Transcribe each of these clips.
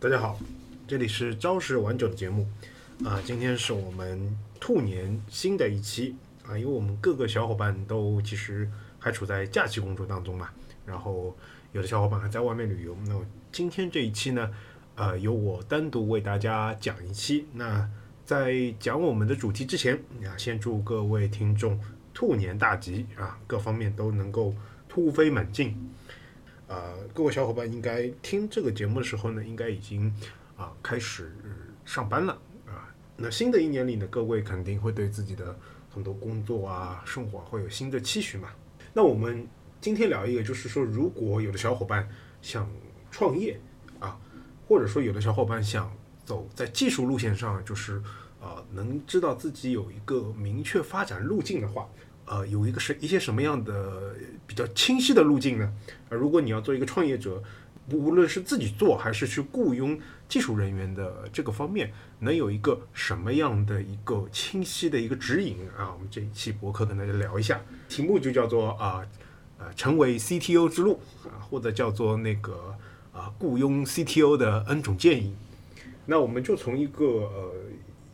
大家好，这里是朝食晚酒的节目啊，今天是我们兔年新的一期啊，因为我们各个小伙伴都其实还处在假期工作当中嘛，然后有的小伙伴还在外面旅游，那今天这一期呢，呃，由我单独为大家讲一期。那在讲我们的主题之前，啊，先祝各位听众兔年大吉啊，各方面都能够突飞猛进。呃，各位小伙伴应该听这个节目的时候呢，应该已经啊开始上班了啊。那新的一年里呢，各位肯定会对自己的很多工作啊、生活会有新的期许嘛。那我们今天聊一个，就是说，如果有的小伙伴想创业啊，或者说有的小伙伴想走在技术路线上，就是呃能知道自己有一个明确发展路径的话。呃，有一个是一些什么样的比较清晰的路径呢？呃，如果你要做一个创业者，无论是自己做还是去雇佣技术人员的这个方面，能有一个什么样的一个清晰的一个指引啊？我们这一期博客跟大家聊一下，题目就叫做啊，呃，成为 CTO 之路啊，或者叫做那个啊，雇佣 CTO 的 N 种建议。那我们就从一个呃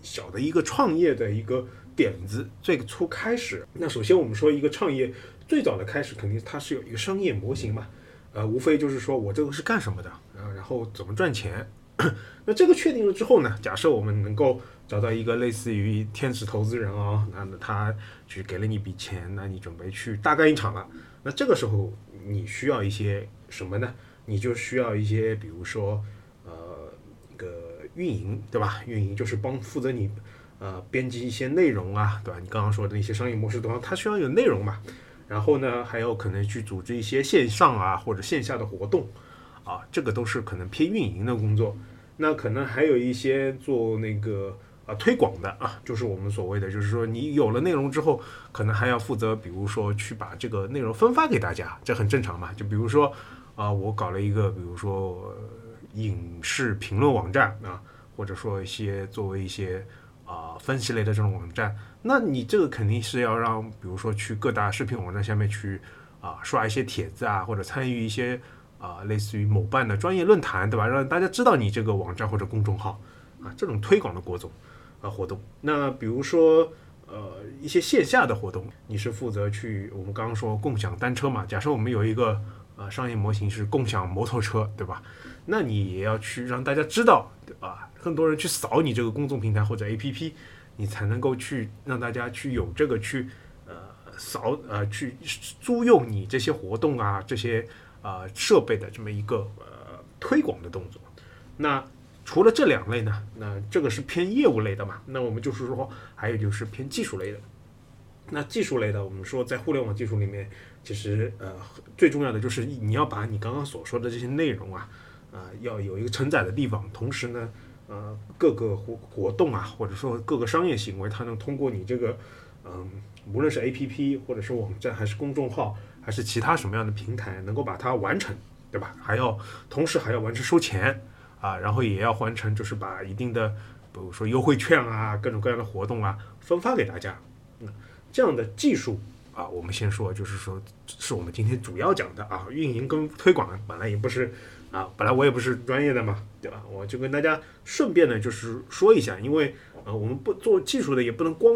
小的一个创业的一个。点子最初开始，那首先我们说一个创业最早的开始，肯定它是有一个商业模型嘛，呃，无非就是说我这个是干什么的，啊，然后怎么赚钱。那这个确定了之后呢，假设我们能够找到一个类似于天使投资人啊，那他去给了你一笔钱，那你准备去大干一场了。那这个时候你需要一些什么呢？你就需要一些，比如说呃，一个运营，对吧？运营就是帮负责你。呃，编辑一些内容啊，对吧？你刚刚说的那些商业模式的话，它需要有内容嘛。然后呢，还有可能去组织一些线上啊或者线下的活动，啊，这个都是可能偏运营的工作。那可能还有一些做那个啊推广的啊，就是我们所谓的，就是说你有了内容之后，可能还要负责，比如说去把这个内容分发给大家，这很正常嘛。就比如说啊，我搞了一个，比如说影视评论网站啊，或者说一些作为一些。啊，分析类的这种网站，那你这个肯定是要让，比如说去各大视频网站下面去啊刷一些帖子啊，或者参与一些啊类似于某办的专业论坛，对吧？让大家知道你这个网站或者公众号啊这种推广的国种啊活动。那比如说呃一些线下的活动，你是负责去我们刚刚说共享单车嘛？假设我们有一个呃商业模型是共享摩托车，对吧？那你也要去让大家知道，对吧？更多人去扫你这个公众平台或者 APP，你才能够去让大家去有这个去呃扫呃去租用你这些活动啊这些呃设备的这么一个呃推广的动作。那除了这两类呢，那这个是偏业务类的嘛？那我们就是说还有就是偏技术类的。那技术类的，我们说在互联网技术里面，其实呃最重要的就是你要把你刚刚所说的这些内容啊啊要有一个承载的地方，同时呢。呃，各个活活动啊，或者说各个商业行为，它能通过你这个，嗯，无论是 A P P 或者是网站，还是公众号，还是其他什么样的平台，能够把它完成，对吧？还要同时还要完成收钱啊，然后也要完成，就是把一定的，比如说优惠券啊，各种各样的活动啊，分发给大家。那这样的技术啊，我们先说，就是说是我们今天主要讲的啊，运营跟推广本来也不是。啊，本来我也不是专业的嘛，对吧？我就跟大家顺便呢，就是说一下，因为呃，我们不做技术的，也不能光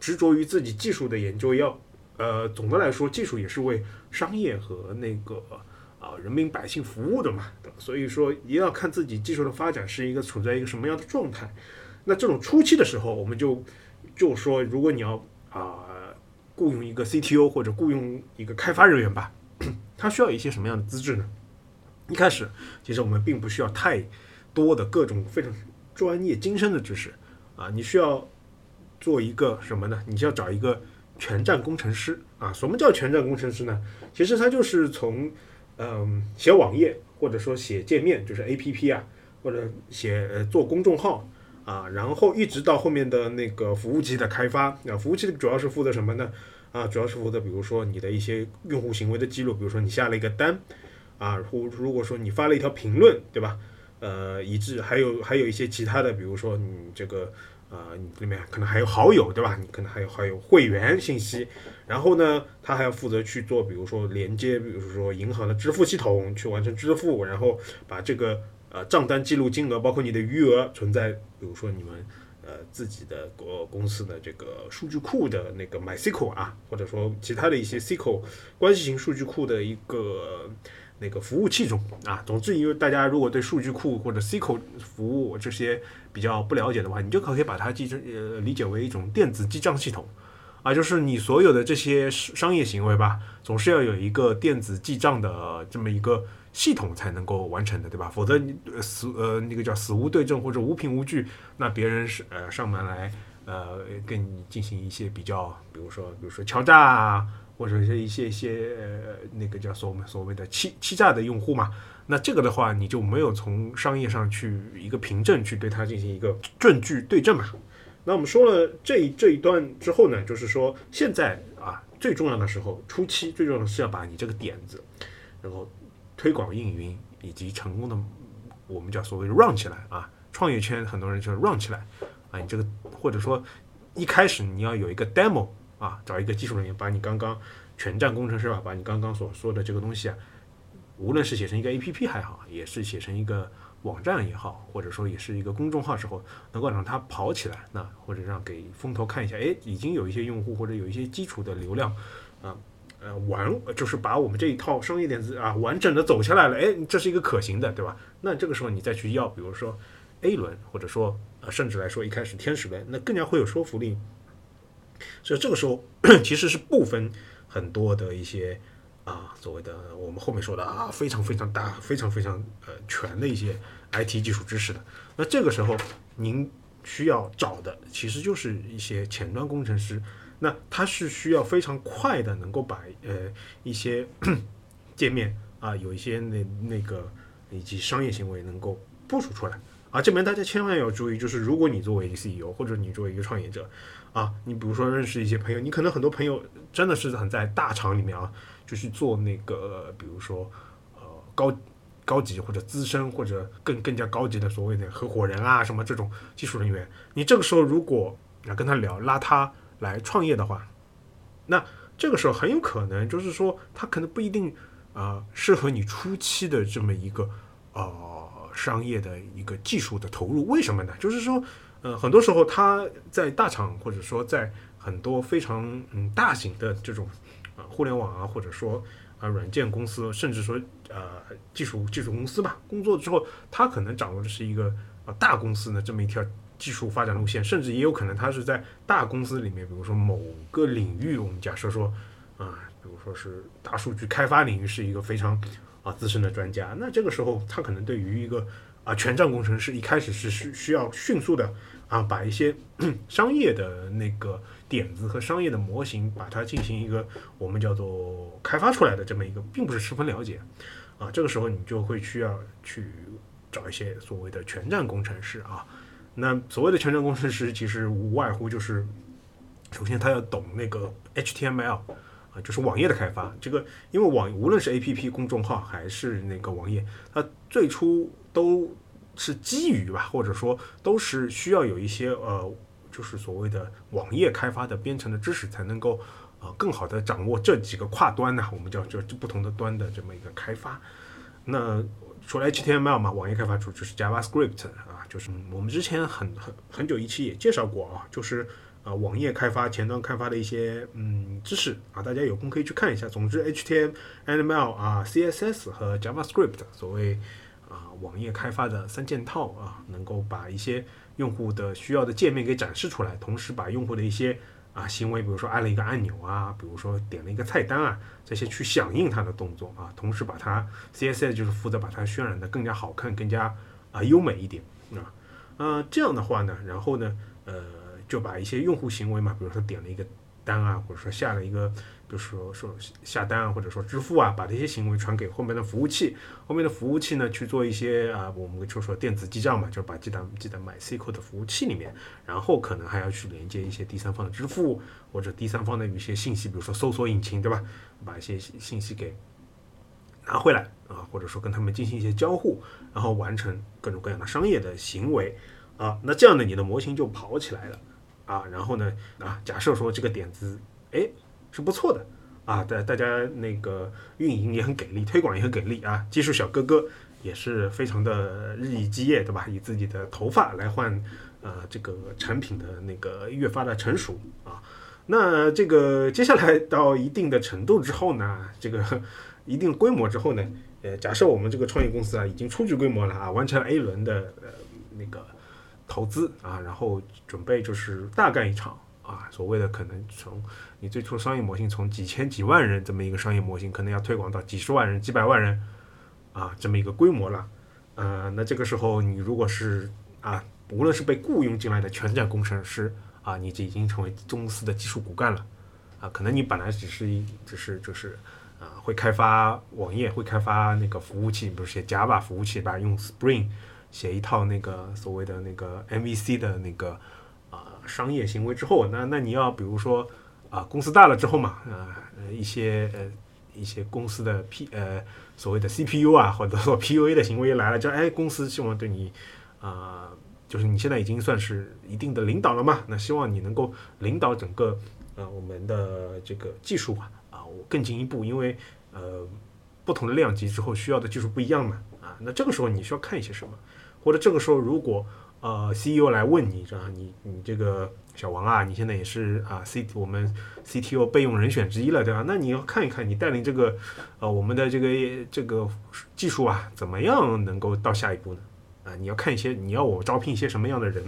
执着于自己技术的研究，要呃，总的来说，技术也是为商业和那个啊人民百姓服务的嘛，所以说也要看自己技术的发展是一个处在一个什么样的状态。那这种初期的时候，我们就就说，如果你要啊雇佣一个 CTO 或者雇佣一个开发人员吧，他需要一些什么样的资质呢？一开始，其实我们并不需要太多的各种非常专业精深的知识啊，你需要做一个什么呢？你需要找一个全站工程师啊。什么叫全站工程师呢？其实他就是从嗯写网页，或者说写界面，就是 A P P 啊，或者写呃做公众号啊，然后一直到后面的那个服务器的开发啊。服务器主要是负责什么呢？啊，主要是负责比如说你的一些用户行为的记录，比如说你下了一个单。啊，或如果说你发了一条评论，对吧？呃，以致还有还有一些其他的，比如说你这个啊，你里面可能还有好友，对吧？你可能还有还有会员信息，然后呢，他还要负责去做，比如说连接，比如说银行的支付系统，去完成支付，然后把这个呃账单记录金额，包括你的余额存在，比如说你们呃自己的国公司的这个数据库的那个 MySQL 啊，或者说其他的一些 SQL 关系型数据库的一个那个服务器中啊。总之，因为大家如果对数据库或者 SQL 服务这些比较不了解的话，你就可以把它记成呃理解为一种电子记账系统。啊，就是你所有的这些商业行为吧，总是要有一个电子记账的这么一个系统才能够完成的，对吧？否则你死呃那个叫死无对证或者无凭无据，那别人是呃上门来呃跟你进行一些比较，比如说比如说敲诈啊，或者是一些一些呃那个叫所所谓的欺欺诈的用户嘛，那这个的话你就没有从商业上去一个凭证去对它进行一个证据对证嘛。那我们说了这一这一段之后呢，就是说现在啊最重要的时候，初期最重要的是要把你这个点子，然后推广运营以及成功的我们叫所谓 run 起来啊，创业圈很多人就 run 起来啊，你这个或者说一开始你要有一个 demo 啊，找一个技术人员把你刚刚全站工程师吧，把你刚刚所说的这个东西啊，无论是写成一个 APP 还好，也是写成一个。网站也好，或者说也是一个公众号时候，能够让它跑起来，那或者让给风投看一下，哎，已经有一些用户或者有一些基础的流量，啊，呃完就是把我们这一套商业点子啊完整的走下来了，哎，这是一个可行的，对吧？那这个时候你再去要，比如说 A 轮，或者说呃，甚至来说一开始天使轮，那更加会有说服力。所以这个时候 其实是不分很多的一些。啊，所谓的我们后面说的啊，非常非常大、非常非常呃全的一些 IT 技术知识的，那这个时候您需要找的其实就是一些前端工程师，那他是需要非常快的能够把呃一些 界面啊，有一些那那个以及商业行为能够部署出来啊。这边大家千万要注意，就是如果你作为一个 CEO 或者你作为一个创业者啊，你比如说认识一些朋友，你可能很多朋友真的是很在大厂里面啊。就去做那个，比如说，呃，高高级或者资深或者更更加高级的所谓的合伙人啊，什么这种技术人员，你这个时候如果要跟他聊，拉他来创业的话，那这个时候很有可能就是说，他可能不一定啊适合你初期的这么一个呃商业的一个技术的投入。为什么呢？就是说，呃，很多时候他在大厂或者说在很多非常嗯大型的这种啊。互联网啊，或者说啊，软件公司，甚至说呃，技术技术公司吧，工作之后，他可能掌握的是一个啊大公司的这么一条技术发展路线，甚至也有可能他是在大公司里面，比如说某个领域，我们假设说啊，比如说是大数据开发领域是一个非常啊资深的专家，那这个时候他可能对于一个啊全站工程师一开始是需需要迅速的啊把一些 商业的那个。点子和商业的模型，把它进行一个我们叫做开发出来的这么一个，并不是十分了解啊。这个时候你就会需要去找一些所谓的全站工程师啊。那所谓的全程工程师，其实无外乎就是，首先他要懂那个 HTML 啊，就是网页的开发。这个因为网无论是 APP 公众号还是那个网页，它最初都是基于吧，或者说都是需要有一些呃。就是所谓的网页开发的编程的知识，才能够呃更好的掌握这几个跨端呢。我们叫这不同的端的这么一个开发。那除了 HTML 嘛，网页开发出就是 JavaScript，就是我们之前很很很久一期也介绍过啊，就是呃网页开发前端开发的一些嗯知识啊，大家有空可以去看一下。总之，HTML 啊，CSS 和 JavaScript，所谓啊网页开发的三件套啊，能够把一些用户的需要的界面给展示出来，同时把用户的一些啊行为，比如说按了一个按钮啊，比如说点了一个菜单啊，这些去响应它的动作啊，同时把它 CSS 就是负责把它渲染的更加好看、更加啊优美一点啊，呃这样的话呢，然后呢，呃就把一些用户行为嘛，比如说点了一个单啊，或者说下了一个。比如说说下单啊，或者说支付啊，把这些行为传给后面的服务器，后面的服务器呢去做一些啊，我们就说电子记账嘛，就把记单记在 MySQL 的服务器里面，然后可能还要去连接一些第三方的支付或者第三方的一些信息，比如说搜索引擎，对吧？把一些信息给拿回来啊，或者说跟他们进行一些交互，然后完成各种各样的商业的行为啊，那这样呢，你的模型就跑起来了啊，然后呢啊，假设说这个点子，哎。是不错的啊，大大家那个运营也很给力，推广也很给力啊。技术小哥哥也是非常的日以继夜，对吧？以自己的头发来换呃这个产品的那个越发的成熟啊。那这个接下来到一定的程度之后呢，这个一定规模之后呢，呃，假设我们这个创业公司啊已经初具规模了啊，完成了 A 轮的呃那个投资啊，然后准备就是大干一场啊，所谓的可能从你最初商业模型从几千几万人这么一个商业模型，可能要推广到几十万人、几百万人啊这么一个规模了，呃，那这个时候你如果是啊，无论是被雇佣进来的全站工程师。啊，你就已经成为公司的技术骨干了，啊，可能你本来只是一，只是就是，啊，会开发网页，会开发那个服务器，比如写 Java 服务器吧，用 Spring 写一套那个所谓的那个 MVC 的那个啊商业行为之后，那那你要比如说啊，公司大了之后嘛，啊，一些呃一些公司的 P 呃所谓的 CPU 啊，或者说 PUA 的行为来了，就哎，公司希望对你啊。就是你现在已经算是一定的领导了嘛？那希望你能够领导整个呃我们的这个技术啊更进一步，因为呃不同的量级之后需要的技术不一样嘛啊，那这个时候你需要看一些什么？或者这个时候如果呃 CEO 来问你，是吧？你你这个小王啊，你现在也是啊 C 我们 CTO 备用人选之一了，对吧？那你要看一看你带领这个呃我们的这个这个技术啊，怎么样能够到下一步呢？啊，你要看一些，你要我招聘一些什么样的人，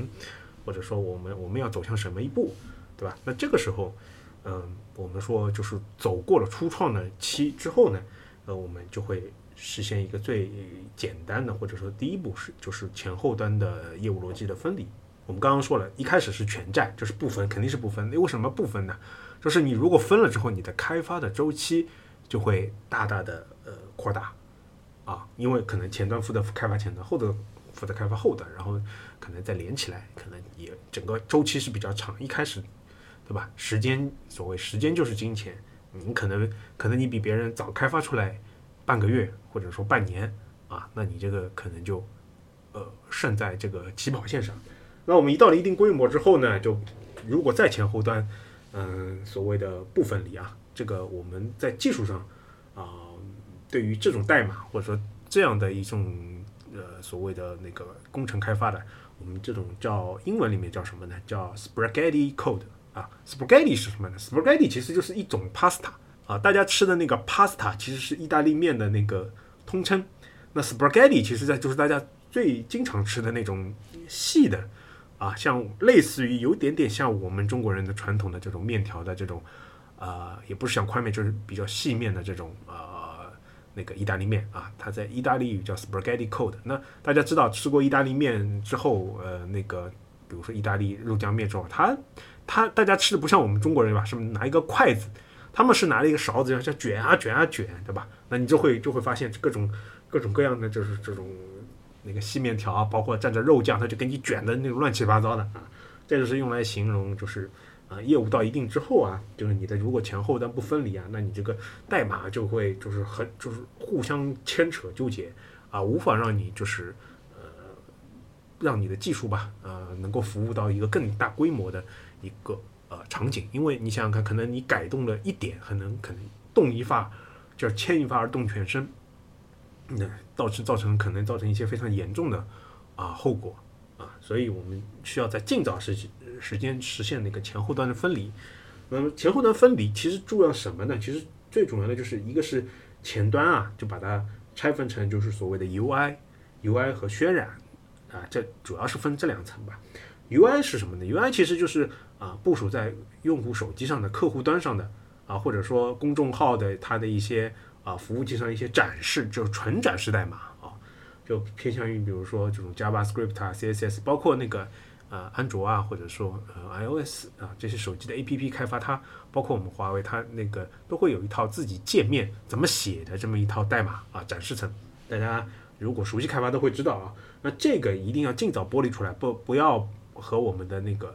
或者说我们我们要走向什么一步，对吧？那这个时候，嗯，我们说就是走过了初创的期之后呢，呃，我们就会实现一个最简单的，或者说第一步是就是前后端的业务逻辑的分离。我们刚刚说了一开始是全债，就是不分，肯定是不分。那为什么不分呢？就是你如果分了之后，你的开发的周期就会大大的呃扩大啊，因为可能前端负责开发前端，后端。负责开发后端，然后可能再连起来，可能也整个周期是比较长。一开始，对吧？时间，所谓时间就是金钱，你可能可能你比别人早开发出来半个月，或者说半年啊，那你这个可能就呃胜在这个起跑线上。那我们一到了一定规模之后呢，就如果在前后端，嗯，所谓的部分离啊，这个我们在技术上啊，对于这种代码或者说这样的一种。呃，所谓的那个工程开发的，我们这种叫英文里面叫什么呢？叫 spaghetti code 啊，spaghetti 是什么呢？spaghetti 其实就是一种 pasta 啊，大家吃的那个 pasta 其实是意大利面的那个通称。那 spaghetti 其实在就是大家最经常吃的那种细的啊，像类似于有点点像我们中国人的传统的这种面条的这种啊，也不是像宽面，就是比较细面的这种啊。那个意大利面啊，它在意大利语叫 spaghetti code。那大家知道吃过意大利面之后，呃，那个比如说意大利肉酱面之后，它他大家吃的不像我们中国人吧？是拿一个筷子，他们是拿了一个勺子，像卷啊卷啊卷，对吧？那你就会就会发现各种各种各样的就是这种那个细面条啊，包括蘸着肉酱，它就给你卷的那种乱七八糟的啊。这就是用来形容就是。啊，业务到一定之后啊，就是你的如果前后端不分离啊，那你这个代码就会就是很就是互相牵扯纠结啊，无法让你就是呃让你的技术吧呃能够服务到一个更大规模的一个呃场景，因为你想想看，可能你改动了一点，可能可能动一发就是牵一发而动全身，那导致造成可能造成一些非常严重的啊后果啊，所以我们需要在尽早时。时间实现那个前后端的分离，那么前后端分离其实重要什么呢？其实最重要的就是一个是前端啊，就把它拆分成就是所谓的 UI，UI 和渲染啊，这主要是分这两层吧。UI 是什么呢？UI 其实就是啊部署在用户手机上的客户端上的啊，或者说公众号的它的一些啊服务器上一些展示，就是纯展示代码啊，就偏向于比如说这种 JavaScript 啊、CSS，包括那个。啊，安卓啊，或者说呃 iOS 啊，这些手机的 APP 开发，它包括我们华为，它那个都会有一套自己界面怎么写的这么一套代码啊，展示层。大家如果熟悉开发都会知道啊，那这个一定要尽早剥离出来，不不要和我们的那个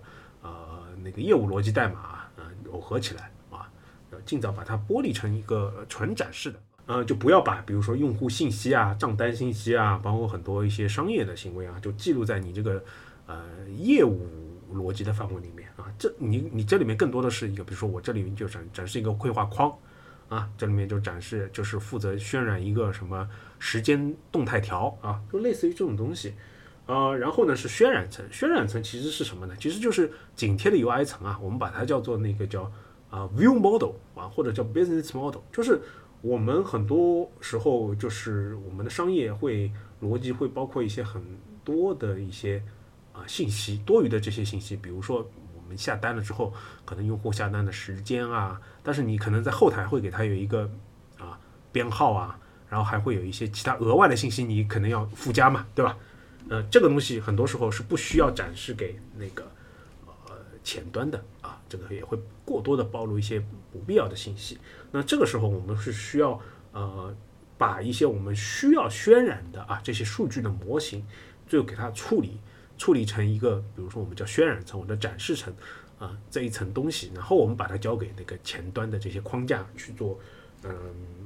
那个业务逻辑代码啊耦合起来啊，要尽早把它剥离成一个纯展示的，呃，就不要把比如说用户信息啊、账单信息啊，包括很多一些商业的行为啊，就记录在你这个。呃，业务逻辑的范围里面啊，这你你这里面更多的是一个，比如说我这里面就展展示一个绘画框啊，这里面就展示就是负责渲染一个什么时间动态条啊，就类似于这种东西。呃，然后呢是渲染层，渲染层其实是什么呢？其实就是紧贴的 UI 层啊，我们把它叫做那个叫啊 View Model 啊，或者叫 Business Model，就是我们很多时候就是我们的商业会逻辑会包括一些很多的一些啊信息，多余的这些信息，比如说我们下单了之后，可能用户下单的时间啊，但是你可能在后台会给他有一个啊编号啊，然后还会有一些其他额外的信息，你可能要附加嘛，对吧？呃，这个东西很多时候是不需要展示给那个呃前端的啊，这个也会过多的暴露一些不必要的信息。那这个时候我们是需要呃把一些我们需要渲染的啊这些数据的模型，最后给它处理处理成一个，比如说我们叫渲染层或者展示层啊这一层东西，然后我们把它交给那个前端的这些框架去做嗯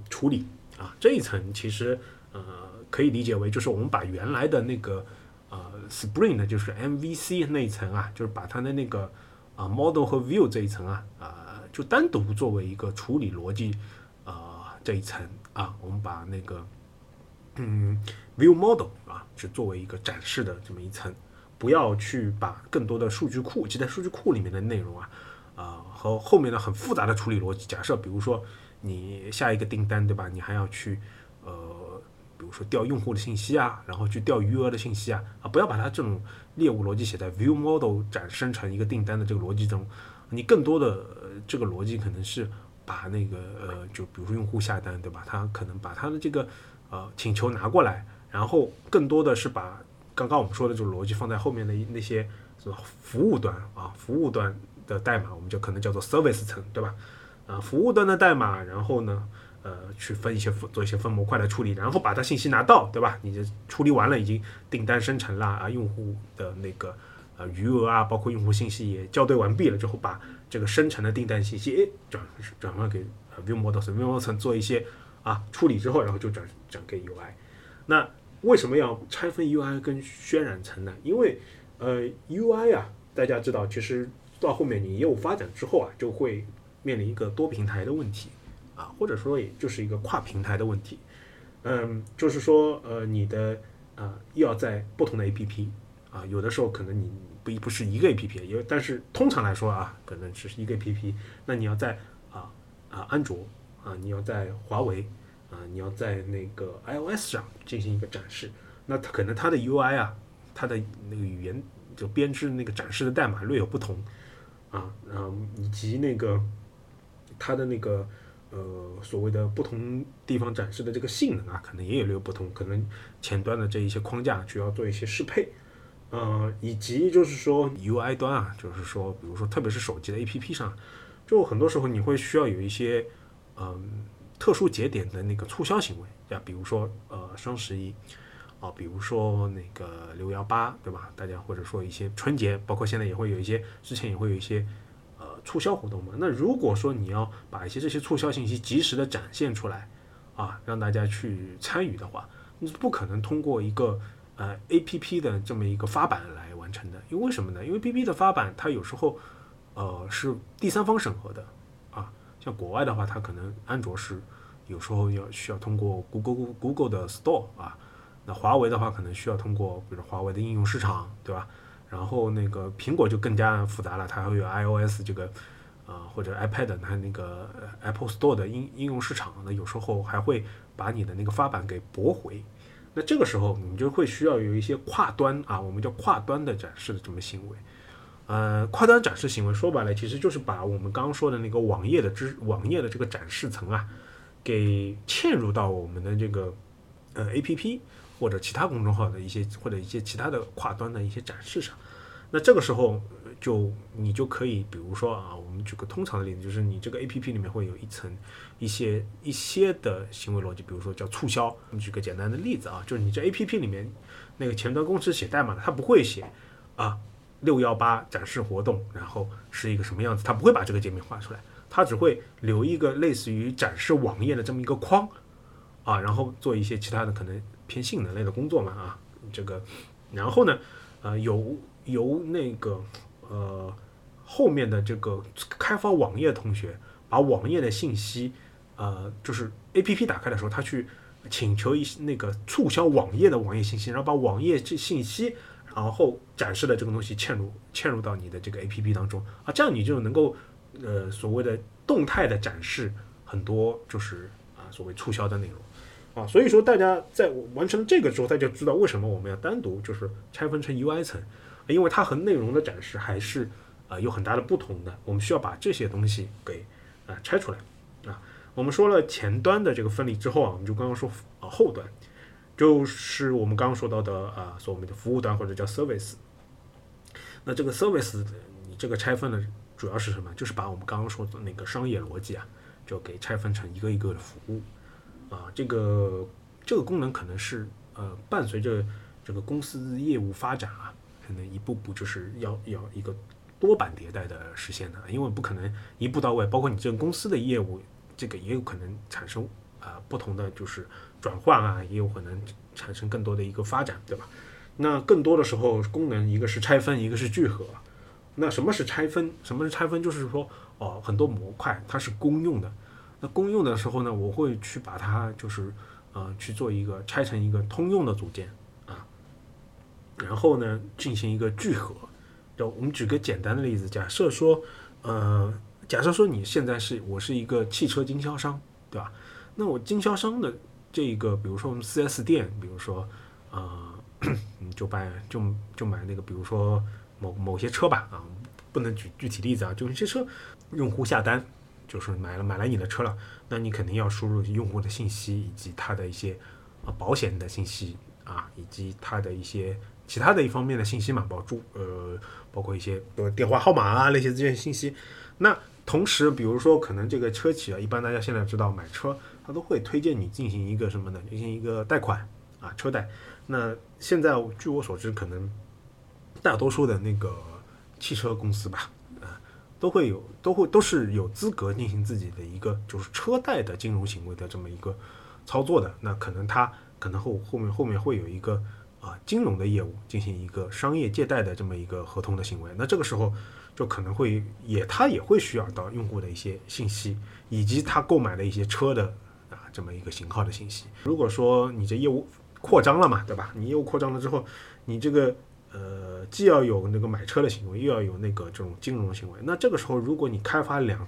处理啊这一层其实呃。可以理解为就是我们把原来的那个呃 Spring 呢，就是 MVC 那一层啊，就是把它的那个啊 Model 和 View 这一层啊啊，就单独作为一个处理逻辑啊这一层啊，我们把那个嗯 View Model 啊，是作为一个展示的这么一层，不要去把更多的数据库记在数据库里面的内容啊啊和后面的很复杂的处理逻辑，假设比如说你下一个订单对吧，你还要去。说调用户的信息啊，然后去调余额的信息啊，啊，不要把它这种猎物逻辑写在 View Model 展生成一个订单的这个逻辑中，你更多的这个逻辑可能是把那个呃，就比如说用户下单对吧？他可能把他的这个呃请求拿过来，然后更多的是把刚刚我们说的这种逻辑放在后面的那些什么服务端啊，服务端的代码，我们就可能叫做 Service 层对吧？啊，服务端的代码，然后呢？呃，去分一些做一些分模块的处理，然后把它信息拿到，对吧？你就处理完了，已经订单生成了啊，用户的那个呃余额啊，包括用户信息也校对完毕了之后，把这个生成的订单信息诶转转换给 View Model，View Model 层做一些啊处理之后，然后就转转给 UI。那为什么要拆分 UI 跟渲染层呢？因为呃 UI 啊，大家知道，其实到后面你业务发展之后啊，就会面临一个多平台的问题。啊，或者说也就是一个跨平台的问题，嗯，就是说，呃，你的啊要在不同的 APP 啊，有的时候可能你不不是一个 APP，因为但是通常来说啊，可能只是一个 APP，那你要在啊啊安卓啊，你要在华为啊，你要在那个 iOS 上进行一个展示，那它可能它的 UI 啊，它的那个语言就编织那个展示的代码略有不同啊，然后以及那个它的那个。呃，所谓的不同地方展示的这个性能啊，可能也有略有不同，可能前端的这一些框架需要做一些适配，呃，以及就是说 UI 端啊，就是说，比如说特别是手机的 APP 上，就很多时候你会需要有一些嗯特殊节点的那个促销行为，啊，比如说呃双十一啊，比如说那个六幺八，对吧？大家或者说一些春节，包括现在也会有一些，之前也会有一些。促销活动嘛，那如果说你要把一些这些促销信息及时的展现出来，啊，让大家去参与的话，你不可能通过一个呃 A P P 的这么一个发版来完成的，因为为什么呢？因为 P P 的发版它有时候呃是第三方审核的，啊，像国外的话，它可能安卓是有时候要需要通过 Google Google 的 Store 啊，那华为的话可能需要通过比如华为的应用市场，对吧？然后那个苹果就更加复杂了，它会有 iOS 这个，啊或者 iPad 它那个 Apple Store 的应应用市场，那有时候还会把你的那个发版给驳回。那这个时候你就会需要有一些跨端啊，我们叫跨端的展示的这么行为。呃，跨端展示行为说白了其实就是把我们刚刚说的那个网页的知网页的这个展示层啊，给嵌入到我们的这个呃 APP。或者其他公众号的一些，或者一些其他的跨端的一些展示上，那这个时候就你就可以，比如说啊，我们举个通常的例子，就是你这个 A P P 里面会有一层一些一些的行为逻辑，比如说叫促销。我们举个简单的例子啊，就是你这 A P P 里面那个前端公司写代码的，他不会写啊六幺八展示活动，然后是一个什么样子，他不会把这个界面画出来，他只会留一个类似于展示网页的这么一个框啊，然后做一些其他的可能。偏性能类的工作嘛啊，这个，然后呢，呃，由由那个呃后面的这个开发网页同学把网页的信息呃，就是 A P P 打开的时候，他去请求一那个促销网页的网页信息，然后把网页这信息，然后展示的这个东西嵌入嵌入到你的这个 A P P 当中啊，这样你就能够呃所谓的动态的展示很多就是啊所谓促销的内容。啊，所以说大家在完成这个之后，大家就知道为什么我们要单独就是拆分成 UI 层，因为它和内容的展示还是啊有很大的不同的。我们需要把这些东西给啊拆出来啊。我们说了前端的这个分离之后啊，我们就刚刚说啊后端，就是我们刚刚说到的啊所谓的服务端或者叫 service。那这个 service 你这个拆分呢，主要是什么？就是把我们刚刚说的那个商业逻辑啊，就给拆分成一个一个的服务。啊，这个这个功能可能是呃伴随着这个公司业务发展啊，可能一步步就是要要一个多版迭代的实现的，因为不可能一步到位，包括你这个公司的业务，这个也有可能产生啊不同的就是转换啊，也有可能产生更多的一个发展，对吧？那更多的时候功能一个是拆分，一个是聚合。那什么是拆分？什么是拆分？就是说哦，很多模块它是公用的。那公用的时候呢，我会去把它就是，呃，去做一个拆成一个通用的组件啊，然后呢进行一个聚合。就我们举个简单的例子，假设说，呃，假设说你现在是我是一个汽车经销商，对吧？那我经销商的这一个，比如说我们 4S 店，比如说，呃，就买就就买那个，比如说某某些车吧，啊，不能举具体例子啊，就一些车，用户下单。就是买了买了你的车了，那你肯定要输入用户的信息以及他的一些啊保险的信息啊，以及他的一些其他的一方面的信息嘛，包住呃包括一些呃电话号码啊那些这些信息。那同时，比如说可能这个车企啊，一般大家现在知道买车，他都会推荐你进行一个什么呢？进行一个贷款啊车贷。那现在据我所知，可能大多数的那个汽车公司吧。都会有，都会都是有资格进行自己的一个就是车贷的金融行为的这么一个操作的。那可能他可能后后面后面会有一个啊金融的业务进行一个商业借贷的这么一个合同的行为。那这个时候就可能会也他也会需要到用户的一些信息，以及他购买的一些车的啊这么一个型号的信息。如果说你这业务扩张了嘛，对吧？你业务扩张了之后，你这个。呃，既要有那个买车的行为，又要有那个这种金融行为。那这个时候，如果你开发两，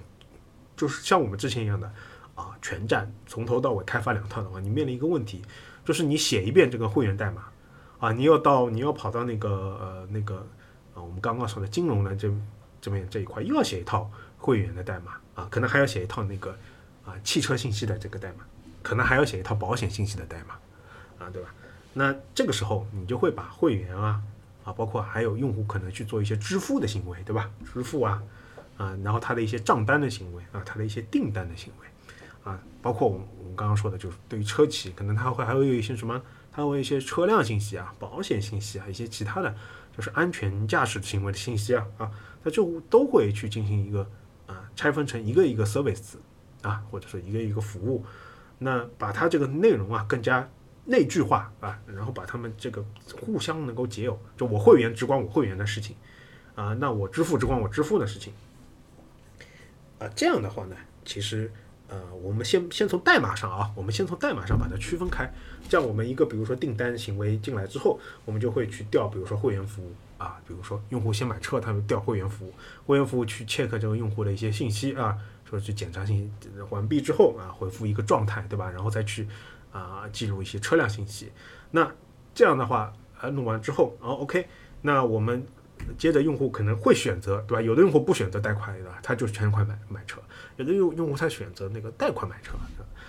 就是像我们之前一样的啊，全站从头到尾开发两套的话，你面临一个问题，就是你写一遍这个会员代码啊，你要到你要跑到那个呃那个啊，我们刚刚说的金融的这这边这一块，又要写一套会员的代码啊，可能还要写一套那个啊汽车信息的这个代码，可能还要写一套保险信息的代码啊，对吧？那这个时候你就会把会员啊。啊，包括还有用户可能去做一些支付的行为，对吧？支付啊，啊，然后他的一些账单的行为啊，他的一些订单的行为啊，包括我们我们刚刚说的，就是对于车企，可能他会还会有一些什么，他会有一些车辆信息啊、保险信息啊、一些其他的，就是安全驾驶行为的信息啊啊，他就都会去进行一个啊拆分成一个一个 service 啊，或者说一个一个服务，那把它这个内容啊更加。内聚化啊，然后把他们这个互相能够结耦，就我会员只管我会员的事情，啊，那我支付只管我支付的事情，啊，这样的话呢，其实呃，我们先先从代码上啊，我们先从代码上把它区分开，这样我们一个比如说订单行为进来之后，我们就会去调，比如说会员服务啊，比如说用户先买车，他们调会员服务，会员服务去 check 这个用户的一些信息啊，说去检查信息完毕之后啊，回复一个状态，对吧？然后再去。啊，记录一些车辆信息，那这样的话，呃，弄完之后，哦，OK，那我们接着用户可能会选择，对吧？有的用户不选择贷款，对吧？他就是全款买买车；有的用用户他选择那个贷款买车，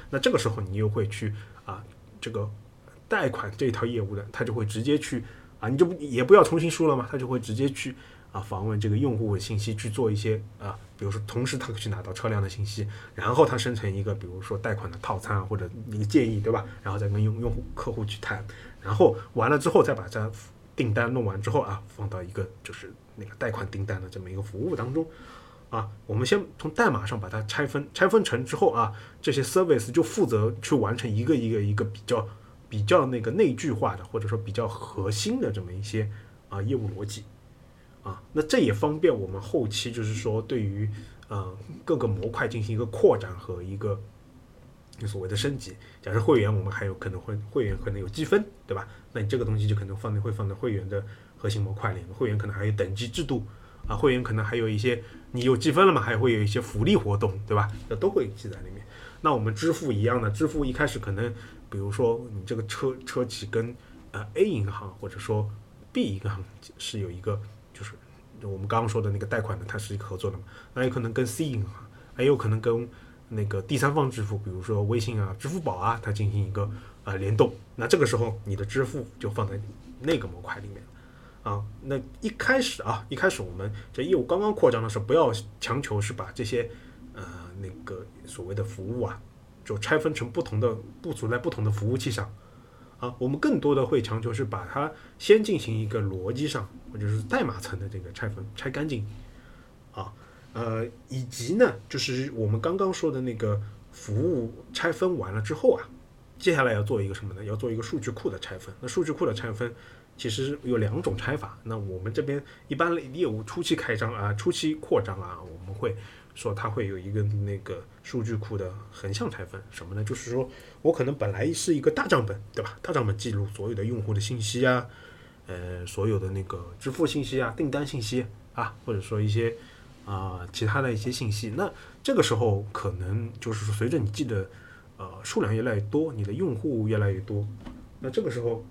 那这个时候你又会去啊，这个贷款这一套业务的，他就会直接去啊，你就不也不要重新输了嘛，他就会直接去。啊，访问这个用户的信息去做一些啊，比如说同时他去拿到车辆的信息，然后他生成一个比如说贷款的套餐啊或者一个建议，对吧？然后再跟用用户客户去谈，然后完了之后再把这订单弄完之后啊，放到一个就是那个贷款订单的这么一个服务当中啊。我们先从代码上把它拆分，拆分成之后啊，这些 service 就负责去完成一个一个一个比较比较那个内聚化的或者说比较核心的这么一些啊业务逻辑。啊，那这也方便我们后期，就是说对于呃各个模块进行一个扩展和一个所谓的升级。假设会员，我们还有可能会会员可能有积分，对吧？那你这个东西就可能放在会放在会员的核心模块里面。会员可能还有等级制度啊，会员可能还有一些你有积分了嘛，还会有一些福利活动，对吧？这都会记在里面。那我们支付一样的，支付一开始可能，比如说你这个车车企跟呃 A 银行或者说 B 银行是有一个，我们刚刚说的那个贷款的，它是一个合作的嘛。那有可能跟 C 银行，也有可能跟那个第三方支付，比如说微信啊、支付宝啊，它进行一个呃联动。那这个时候你的支付就放在那个模块里面啊。那一开始啊，一开始我们这业务刚刚扩张的时候，不要强求是把这些呃那个所谓的服务啊，就拆分成不同的部署在不同的服务器上啊。我们更多的会强求是把它先进行一个逻辑上或者是代码层的这个拆分，拆干净啊。呃，以及呢，就是我们刚刚说的那个服务拆分完了之后啊，接下来要做一个什么呢？要做一个数据库的拆分。那数据库的拆分其实有两种拆法。那我们这边一般业务初期开张啊，初期扩张啊，我们会说它会有一个那个数据库的横向拆分。什么呢？就是说我可能本来是一个大账本，对吧？大账本记录所有的用户的信息啊，呃，所有的那个支付信息啊，订单信息啊，或者说一些。啊，其他的一些信息，那这个时候可能就是说，随着你记的呃数量越来越多，你的用户越来越多，那这个时候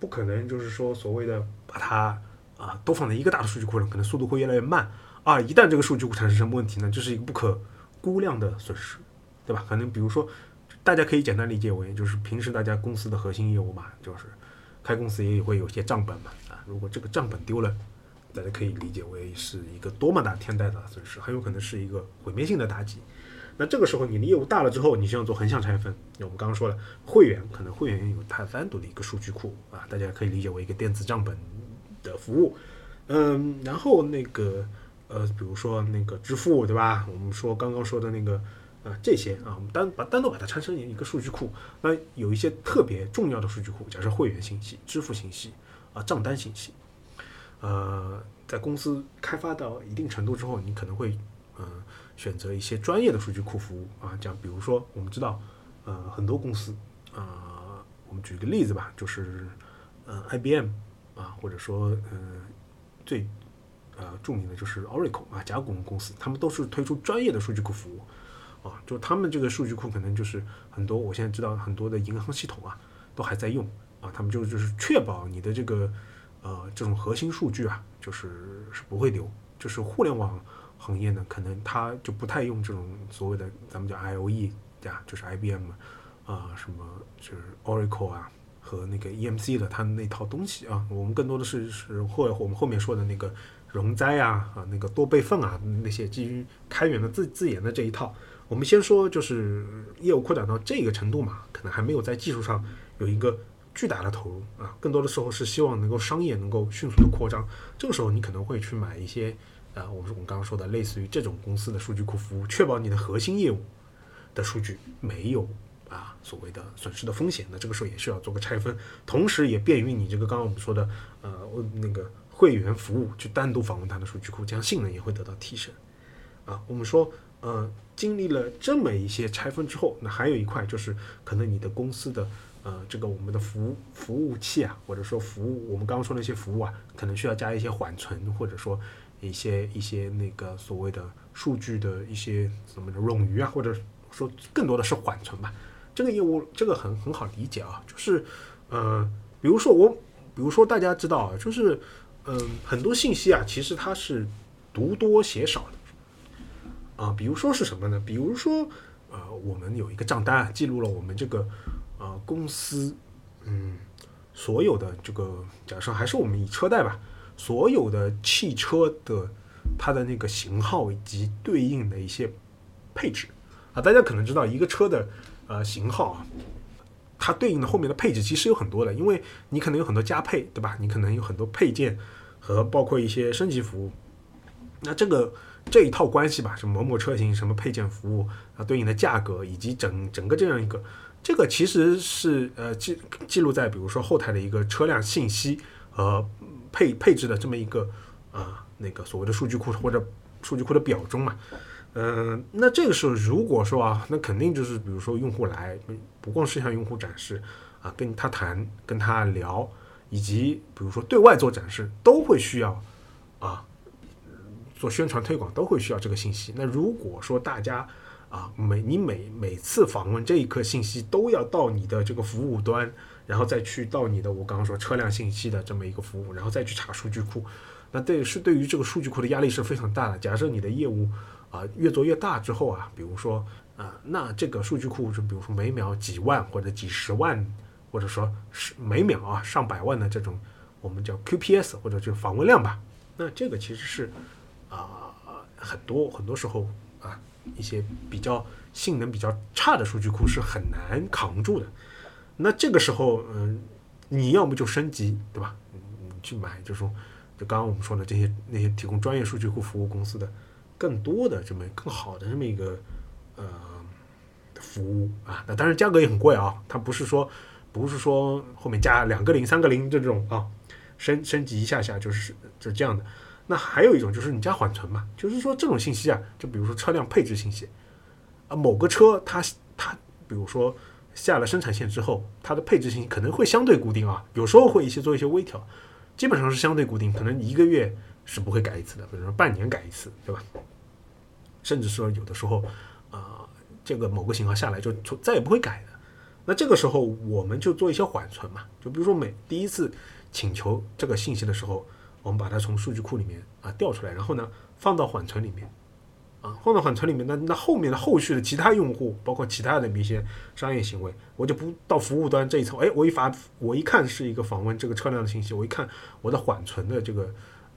不可能就是说所谓的把它啊都放在一个大的数据库上，可能速度会越来越慢啊。一旦这个数据库产生什么问题呢，这是一个不可估量的损失，对吧？可能比如说，大家可以简单理解为就是平时大家公司的核心业务嘛，就是开公司也会有些账本嘛啊，如果这个账本丢了。大家可以理解为是一个多么大天大的损失，很有可能是一个毁灭性的打击。那这个时候你的业务大了之后，你希望做横向拆分。那我们刚刚说了，会员可能会员有它单独的一个数据库啊，大家可以理解为一个电子账本的服务。嗯，然后那个呃，比如说那个支付，对吧？我们说刚刚说的那个呃这些啊，我们单把单独把它拆成一个数据库。那有一些特别重要的数据库，假设会员信息、支付信息啊、账单信息。呃，在公司开发到一定程度之后，你可能会呃选择一些专业的数据库服务啊，这样比如说我们知道呃很多公司啊，我们举个例子吧，就是呃 IBM 啊，或者说呃最呃著名的就是 Oracle 啊甲骨文公司，他们都是推出专业的数据库服务啊，就他们这个数据库可能就是很多我现在知道很多的银行系统啊都还在用啊，他们就就是确保你的这个。呃，这种核心数据啊，就是是不会丢。就是互联网行业呢，可能它就不太用这种所谓的咱们叫 I O E 呀，就是 I B M 啊，什么就是 Oracle 啊和那个 E M C 的它那套东西啊。我们更多的是是或我们后面说的那个容灾啊啊那个多备份啊那些基于开源的自自研的这一套。我们先说就是业务扩展到这个程度嘛，可能还没有在技术上有一个。巨大的投入啊，更多的时候是希望能够商业能够迅速的扩张。这个时候你可能会去买一些啊，我们我们刚刚说的类似于这种公司的数据库服务，确保你的核心业务的数据没有啊所谓的损失的风险。那这个时候也需要做个拆分，同时也便于你这个刚刚我们说的呃那个会员服务去单独访问它的数据库，这样性能也会得到提升。啊，我们说呃经历了这么一些拆分之后，那还有一块就是可能你的公司的。呃，这个我们的服务服务器啊，或者说服务，我们刚刚说那些服务啊，可能需要加一些缓存，或者说一些一些那个所谓的数据的一些什么的冗余啊，或者说更多的是缓存吧。这个业务这个很很好理解啊，就是呃，比如说我，比如说大家知道啊，就是嗯，很多信息啊，其实它是读多写少的啊。比如说是什么呢？比如说呃，我们有一个账单记录了我们这个。呃，公司，嗯，所有的这个，假设还是我们以车贷吧，所有的汽车的它的那个型号以及对应的一些配置啊，大家可能知道一个车的呃型号啊，它对应的后面的配置其实有很多的，因为你可能有很多加配，对吧？你可能有很多配件和包括一些升级服务，那这个这一套关系吧，什么某某车型什么配件服务啊，对应的价格以及整整个这样一个。这个其实是呃记记录在比如说后台的一个车辆信息和配配置的这么一个啊那个所谓的数据库或者数据库的表中嘛，嗯，那这个时候如果说啊，那肯定就是比如说用户来，不光是向用户展示啊，跟他谈、跟他聊，以及比如说对外做展示，都会需要啊做宣传推广，都会需要这个信息。那如果说大家啊每你每每次访问这一颗信息都要到你的这个服务端，然后再去到你的我刚刚说车辆信息的这么一个服务，然后再去查数据库，那对是对于这个数据库的压力是非常大的。假设你的业务啊，越做越大之后啊，比如说啊，那这个数据库就比如说每秒几万或者几十万，或者说是每秒啊上百万的这种我们叫 QPS 或者就访问量吧，那这个其实是啊很多很多时候啊一些比较性能比较差的数据库是很难扛住的。那这个时候，嗯，你要么就升级，对吧？你去买，就是说就刚刚我们说的这些那些提供专业数据库服务公司的。更多的这么更好的这么一个呃服务啊，那当然价格也很贵啊，它不是说不是说后面加两个零三个零这种啊，升升级一下下就是就是这样的。那还有一种就是你加缓存嘛，就是说这种信息啊，就比如说车辆配置信息啊，某个车它它比如说下了生产线之后，它的配置信息可能会相对固定啊，有时候会一些做一些微调，基本上是相对固定，可能一个月。是不会改一次的，比如说半年改一次，对吧？甚至说有的时候，啊，这个某个型号下来就从再也不会改的。那这个时候我们就做一些缓存嘛，就比如说每第一次请求这个信息的时候，我们把它从数据库里面啊调出来，然后呢放到缓存里面，啊放到缓存里面，那那后面的后续的其他用户，包括其他的一些商业行为，我就不到服务端这一层，哎，我一发我一看是一个访问这个车辆的信息，我一看我的缓存的这个。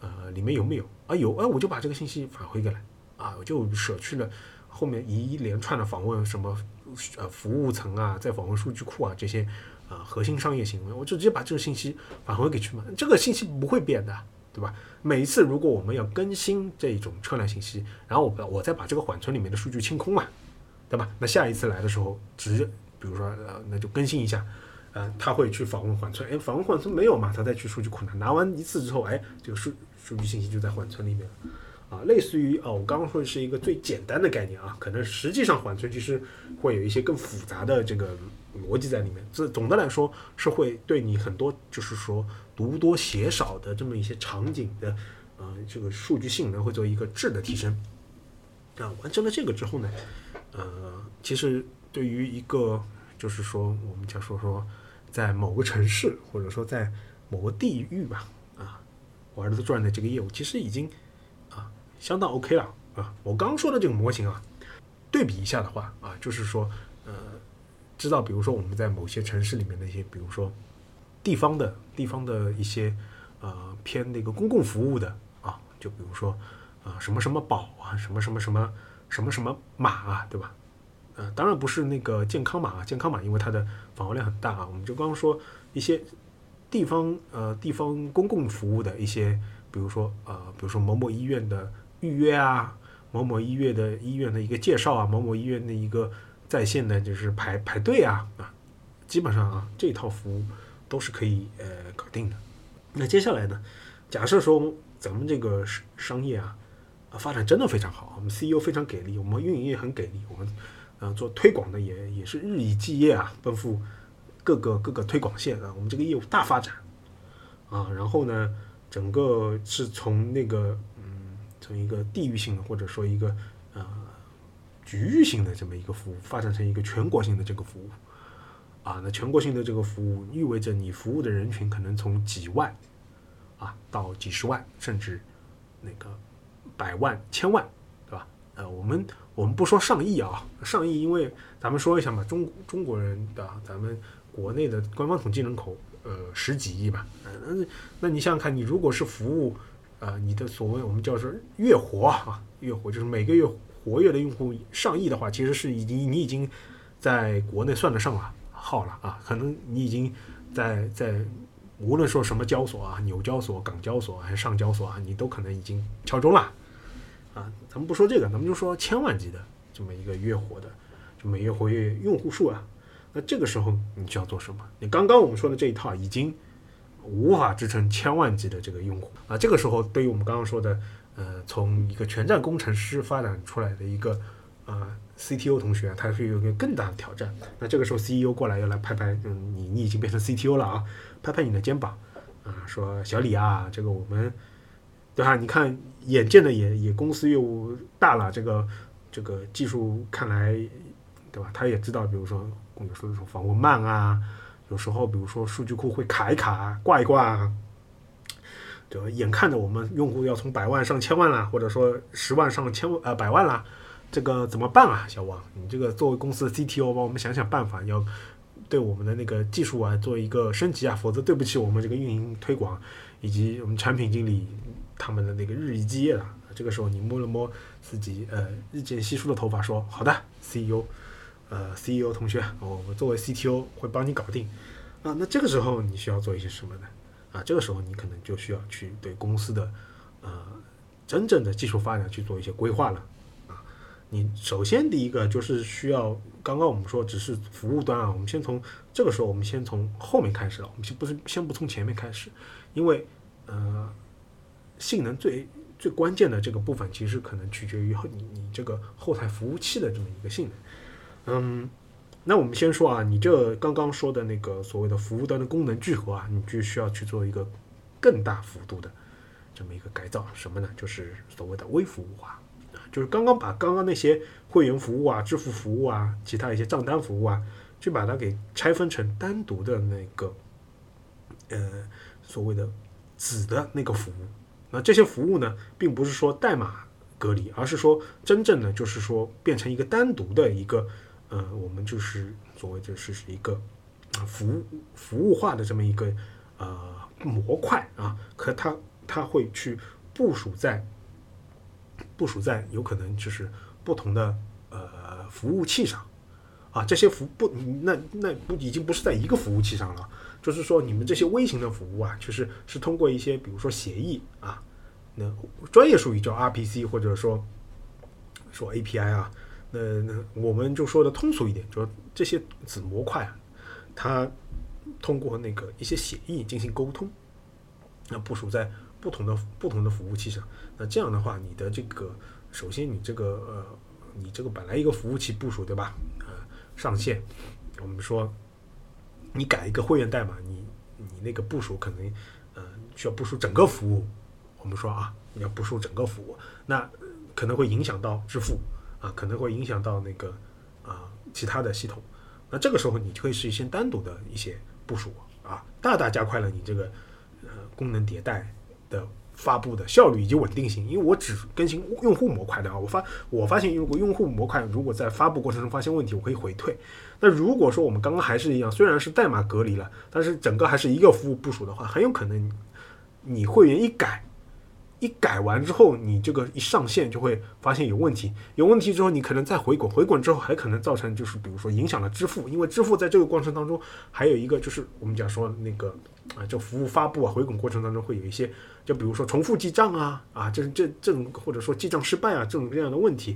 呃，里面有没有啊？有，哎，我就把这个信息返回过来啊，我就舍去了后面一连串的访问什么呃服务层啊，在访问数据库啊这些啊核心商业行为，我就直接把这个信息返回给去嘛，这个信息不会变的，对吧？每一次如果我们要更新这种车辆信息，然后我我再把这个缓存里面的数据清空嘛，对吧？那下一次来的时候，直接比如说呃，那就更新一下。呃，他会去访问缓存，哎，访问缓存没有嘛？他再去数据库拿，拿完一次之后，哎，这个数数据信息就在缓存里面了，啊，类似于啊，我刚刚说的是一个最简单的概念啊，可能实际上缓存其实会有一些更复杂的这个逻辑在里面。这总的来说是会对你很多就是说读多写少的这么一些场景的，呃，这个数据性能会做一个质的提升。啊，完成了这个之后呢，呃，其实对于一个就是说我们讲说说。在某个城市，或者说在某个地域吧，啊，我儿子赚的这个业务其实已经相当 OK 了啊。我刚说的这个模型啊，对比一下的话啊，就是说呃，知道比如说我们在某些城市里面的一些，比如说地方的地方的一些呃偏那个公共服务的啊，就比如说啊什么什么宝啊，什么什么什么什么什么马啊，对吧？呃，当然不是那个健康码啊，健康码因为它的访问量很大啊。我们就刚刚说一些地方呃地方公共服务的一些，比如说呃，比如说某某医院的预约啊，某某医院的医院的一个介绍啊，某某医院的一个在线的就是排排队啊啊，基本上啊这套服务都是可以呃搞定的。那接下来呢，假设说咱们这个商业啊发展真的非常好，我们 CEO 非常给力，我们运营也很给力，我们。呃，做推广的也也是日以继夜啊，奔赴各个各个推广线啊，我们这个业务大发展啊，然后呢，整个是从那个从一个地域性的或者说一个呃局域性的这么一个服务，发展成一个全国性的这个服务啊，那全国性的这个服务意味着你服务的人群可能从几万啊到几十万，甚至那个百万、千万，对吧？呃，我们。我们不说上亿啊，上亿，因为咱们说一下嘛，中中国人的咱们国内的官方统计人口，呃，十几亿吧。嗯，那你想想看，你如果是服务，呃，你的所谓我们叫是月活啊，月活就是每个月活跃的用户上亿的话，其实是已经你已经在国内算得上了号了啊。可能你已经在在无论说什么交所啊，纽交所、港交所还是上交所啊，你都可能已经敲钟了。啊，咱们不说这个，咱们就说千万级的这么一个月活的，就每月活跃用户数啊。那这个时候你就要做什么？你刚刚我们说的这一套已经无法支撑千万级的这个用户啊。这个时候，对于我们刚刚说的呃，从一个全站工程师发展出来的一个啊 CTO 同学，他是有一个更大的挑战。那这个时候 CEO 过来要来拍拍，嗯，你你已经变成 CTO 了啊，拍拍你的肩膀啊，说小李啊，这个我们对吧？你看眼见的也也公司业务大了，这个这个技术看来对吧？他也知道，比如说有时候访问慢啊，有时候比如说数据库会卡一卡、挂一挂。就眼看着我们用户要从百万上千万了，或者说十万上千万呃百万了，这个怎么办啊，小王？你这个作为公司的 CTO，帮我们想想办法，要对我们的那个技术啊做一个升级啊，否则对不起我们这个运营推广以及我们产品经理他们的那个日以继夜了。这个时候你摸了摸自己呃日渐稀疏的头发，说好的，CEO，呃 CEO 同学，我我作为 CTO 会帮你搞定啊。那这个时候你需要做一些什么呢？啊，这个时候你可能就需要去对公司的，呃，真正的技术发展去做一些规划了。啊，你首先第一个就是需要，刚刚我们说只是服务端啊，我们先从这个时候，我们先从后面开始了，我们先不是先不从前面开始，因为呃，性能最最关键的这个部分，其实可能取决于后你你这个后台服务器的这么一个性能，嗯。那我们先说啊，你这刚刚说的那个所谓的服务端的功能聚合啊，你就需要去做一个更大幅度的这么一个改造，什么呢？就是所谓的微服务化，就是刚刚把刚刚那些会员服务啊、支付服务啊、其他一些账单服务啊，去把它给拆分成单独的那个呃所谓的子的那个服务。那这些服务呢，并不是说代码隔离，而是说真正的就是说变成一个单独的一个。呃，我们就是所谓就是一个服务服务化的这么一个呃模块啊，可它它会去部署在部署在有可能就是不同的呃服务器上啊，这些服不那那不已经不是在一个服务器上了，就是说你们这些微型的服务啊，就是是通过一些比如说协议啊，那专业术语叫 RPC 或者说说 API 啊。那那我们就说的通俗一点，就这些子模块啊，它通过那个一些协议进行沟通，那部署在不同的不同的服务器上。那这样的话，你的这个首先你这个呃，你这个本来一个服务器部署对吧？呃，上线，我们说你改一个会员代码，你你那个部署可能呃需要部署整个服务。我们说啊，你要部署整个服务，那可能会影响到支付。啊，可能会影响到那个啊其他的系统，那这个时候你就可以实现单独的一些部署啊，大大加快了你这个呃功能迭代的发布的效率以及稳定性。因为我只更新用户模块的啊，我发我发现如果用户模块如果在发布过程中发现问题，我可以回退。那如果说我们刚刚还是一样，虽然是代码隔离了，但是整个还是一个服务部署的话，很有可能你会员一改。一改完之后，你这个一上线就会发现有问题。有问题之后，你可能再回滚，回滚之后还可能造成就是，比如说影响了支付，因为支付在这个过程当中还有一个就是我们讲说那个啊，这服务发布啊，回滚过程当中会有一些，就比如说重复记账啊啊，这这这种或者说记账失败啊这种这样的问题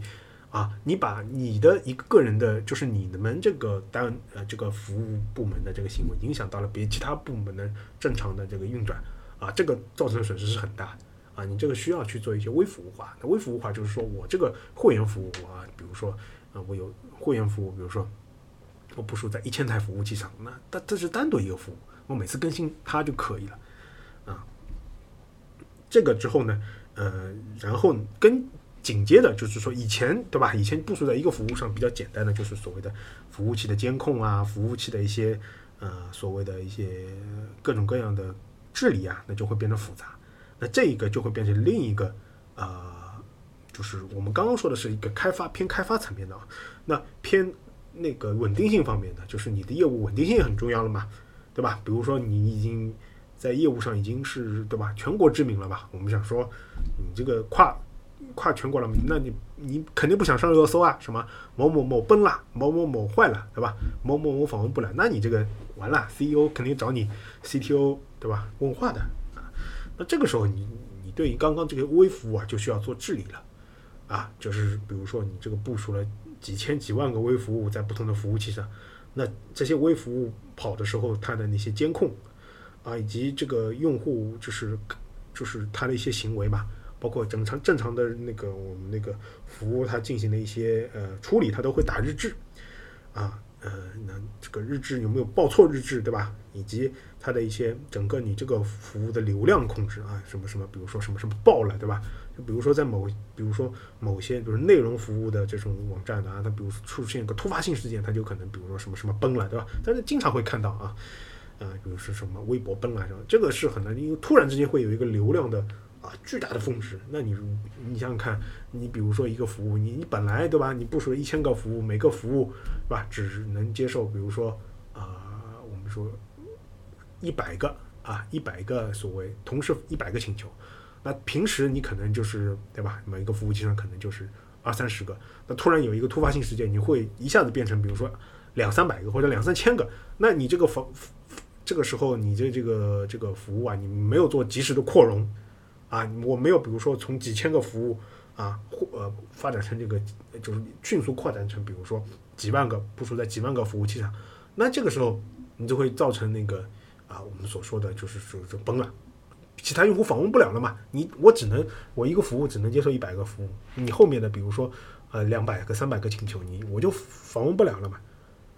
啊，你把你的一个个人的，就是你们这个单呃这个服务部门的这个行为影响到了别其他部门的正常的这个运转啊，这个造成的损失是很大。啊，你这个需要去做一些微服务化。那微服务化就是说我这个会员服务啊，比如说啊，我有会员服务，比如说我部署在一千台服务器上，那它这是单独一个服务，我每次更新它就可以了啊。这个之后呢，呃，然后跟紧接着就是说以前对吧？以前部署在一个服务上比较简单的就是所谓的服务器的监控啊，服务器的一些呃所谓的一些各种各样的治理啊，那就会变得复杂。那这一个就会变成另一个，呃，就是我们刚刚说的是一个开发偏开发层面的，那偏那个稳定性方面的，就是你的业务稳定性很重要了嘛，对吧？比如说你已经在业务上已经是对吧全国知名了吧？我们想说你这个跨跨全国了，那你你肯定不想上热搜啊？什么某某某崩了，某某某坏了，对吧？某某某访问不了，那你这个完了，CEO 肯定找你 CTO 对吧？问话的。那这个时候，你你对于刚刚这个微服务啊，就需要做治理了，啊，就是比如说你这个部署了几千几万个微服务在不同的服务器上，那这些微服务跑的时候，它的那些监控啊，以及这个用户就是就是他的一些行为嘛，包括正常正常的那个我们那个服务它进行的一些呃处理，它都会打日志啊。呃，那这个日志有没有报错日志，对吧？以及它的一些整个你这个服务的流量控制啊，什么什么，比如说什么什么爆了，对吧？就比如说在某，比如说某些就是内容服务的这种网站啊，它比如出现个突发性事件，它就可能比如说什么什么崩了，对吧？但是经常会看到啊，呃，比如说什么微博崩了，这个是很难，因为突然之间会有一个流量的。啊，巨大的峰值，那你你想想看，你比如说一个服务，你你本来对吧？你部署了一千个服务，每个服务是吧，只能接受，比如说啊，我们说一百个啊，一百个所谓同时一百个请求，那平时你可能就是对吧？每一个服务器上可能就是二三十个，那突然有一个突发性事件，你会一下子变成比如说两三百个或者两三千个，那你这个服这个时候你的这个这个服务啊，你没有做及时的扩容。啊，我没有，比如说从几千个服务啊，或呃发展成这个，就是迅速扩展成，比如说几万个部署在几万个服务器上，那这个时候你就会造成那个啊，我们所说的就是说就崩了，其他用户访问不了了嘛？你我只能我一个服务只能接受一百个服务，你后面的比如说呃两百个、三百个请求，你我就访问不了了嘛？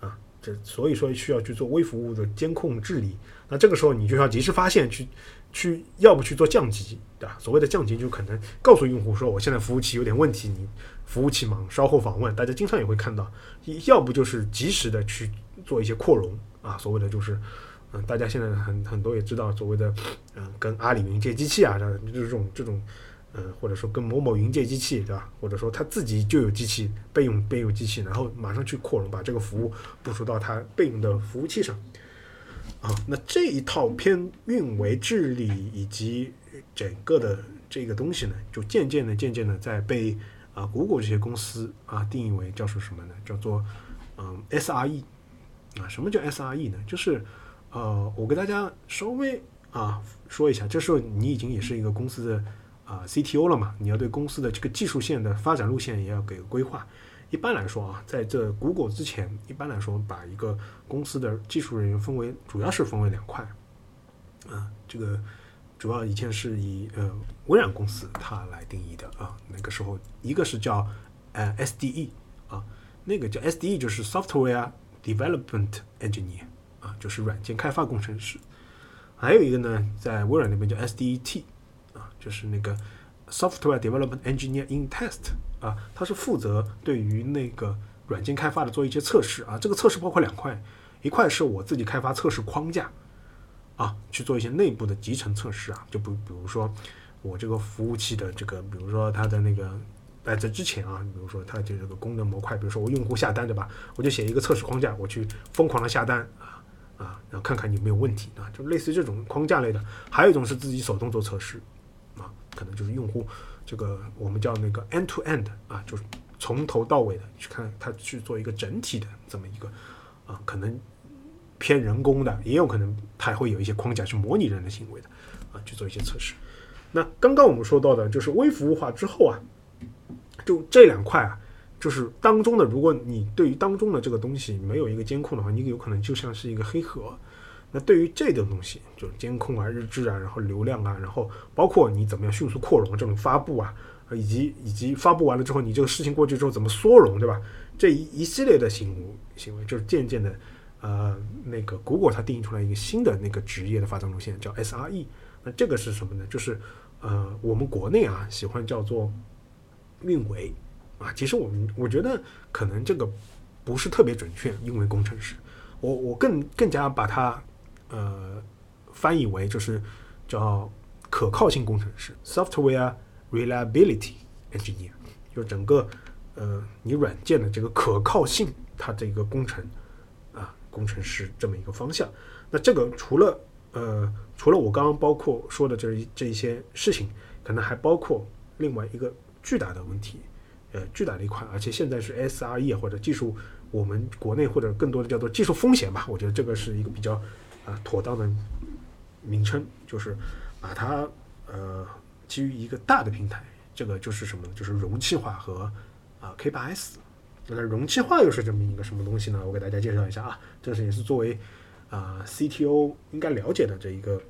啊，这所以说需要去做微服务的监控治理，那这个时候你就要及时发现去。去要不去做降级，对吧？所谓的降级，就可能告诉用户说，我现在服务器有点问题，你服务器忙，稍后访问。大家经常也会看到，要不就是及时的去做一些扩容啊，所谓的就是，嗯，大家现在很很多也知道，所谓的，嗯，跟阿里云借机器啊，这样就是这种这种，嗯，或者说跟某某云借机器，对吧？或者说他自己就有机器备用备用机器，然后马上去扩容，把这个服务部署到他备用的服务器上。啊，那这一套偏运维治理以及整个的这个东西呢，就渐渐的、渐渐的在被啊谷歌这些公司啊定义为叫做什么呢？叫做嗯 SRE 啊，什么叫 SRE 呢？就是呃，我给大家稍微啊说一下，这时候你已经也是一个公司的啊 CTO 了嘛，你要对公司的这个技术线的发展路线也要给个规划。一般来说啊，在这谷歌之前，一般来说把一个公司的技术人员分为，主要是分为两块，啊，这个主要以前是以呃微软公司它来定义的啊，那个时候一个是叫呃 SDE 啊，那个叫 SDE 就是 Software Development Engineer 就是软件开发工程师，还有一个呢，在微软那边叫 SDET 啊，就是那个 Software Development Engineer in Test。啊，它是负责对于那个软件开发的做一些测试啊。这个测试包括两块，一块是我自己开发测试框架啊，去做一些内部的集成测试啊。就比比如说我这个服务器的这个，比如说它的那个在这之前啊，比如说它这个功能模块，比如说我用户下单对吧？我就写一个测试框架，我去疯狂的下单啊啊，然后看看有没有问题啊，就类似于这种框架类的。还有一种是自己手动做测试啊，可能就是用户。这个我们叫那个 end to end 啊，就是从头到尾的去看它去做一个整体的这么一个啊，可能偏人工的，也有可能它会有一些框架去模拟人的行为的啊，去做一些测试。那刚刚我们说到的就是微服务化之后啊，就这两块啊，就是当中的，如果你对于当中的这个东西没有一个监控的话，你有可能就像是一个黑盒。那对于这种东西，就是监控啊、日志啊，然后流量啊，然后包括你怎么样迅速扩容这种发布啊，以及以及发布完了之后，你这个事情过去之后怎么缩容，对吧？这一一系列的行为行为，就是渐渐的，呃，那个谷歌它定义出来一个新的那个职业的发展路线，叫 SRE。那这个是什么呢？就是呃，我们国内啊喜欢叫做运维啊，其实我们我觉得可能这个不是特别准确，因为工程师，我我更更加把它。呃，翻译为就是叫可靠性工程师 （software reliability engineer），就整个呃你软件的这个可靠性，它这个工程啊工程师这么一个方向。那这个除了呃除了我刚刚包括说的这一这一些事情，可能还包括另外一个巨大的问题，呃巨大的一块，而且现在是 SRE 或者技术，我们国内或者更多的叫做技术风险吧。我觉得这个是一个比较。啊，妥当的名称就是把它呃基于一个大的平台，这个就是什么呢？就是容器化和啊 K8s。那容器化又是这么一个什么东西呢？我给大家介绍一下啊，这是也是作为啊 CTO 应该了解的这一个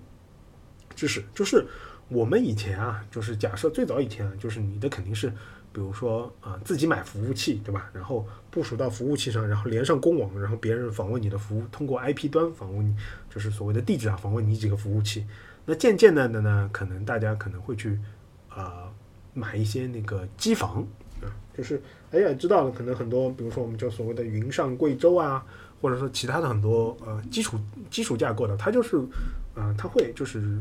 知识，就是我们以前啊，就是假设最早以前啊，就是你的肯定是，比如说啊，自己买服务器，对吧？然后部署到服务器上，然后连上公网，然后别人访问你的服务，通过 IP 端访问你，就是所谓的地址啊，访问你几个服务器。那渐渐的的呢，可能大家可能会去啊买一些那个机房啊，就是哎呀，知道了，可能很多，比如说我们叫所谓的云上贵州啊，或者说其他的很多呃基础基础架构的，它就是啊，它会就是。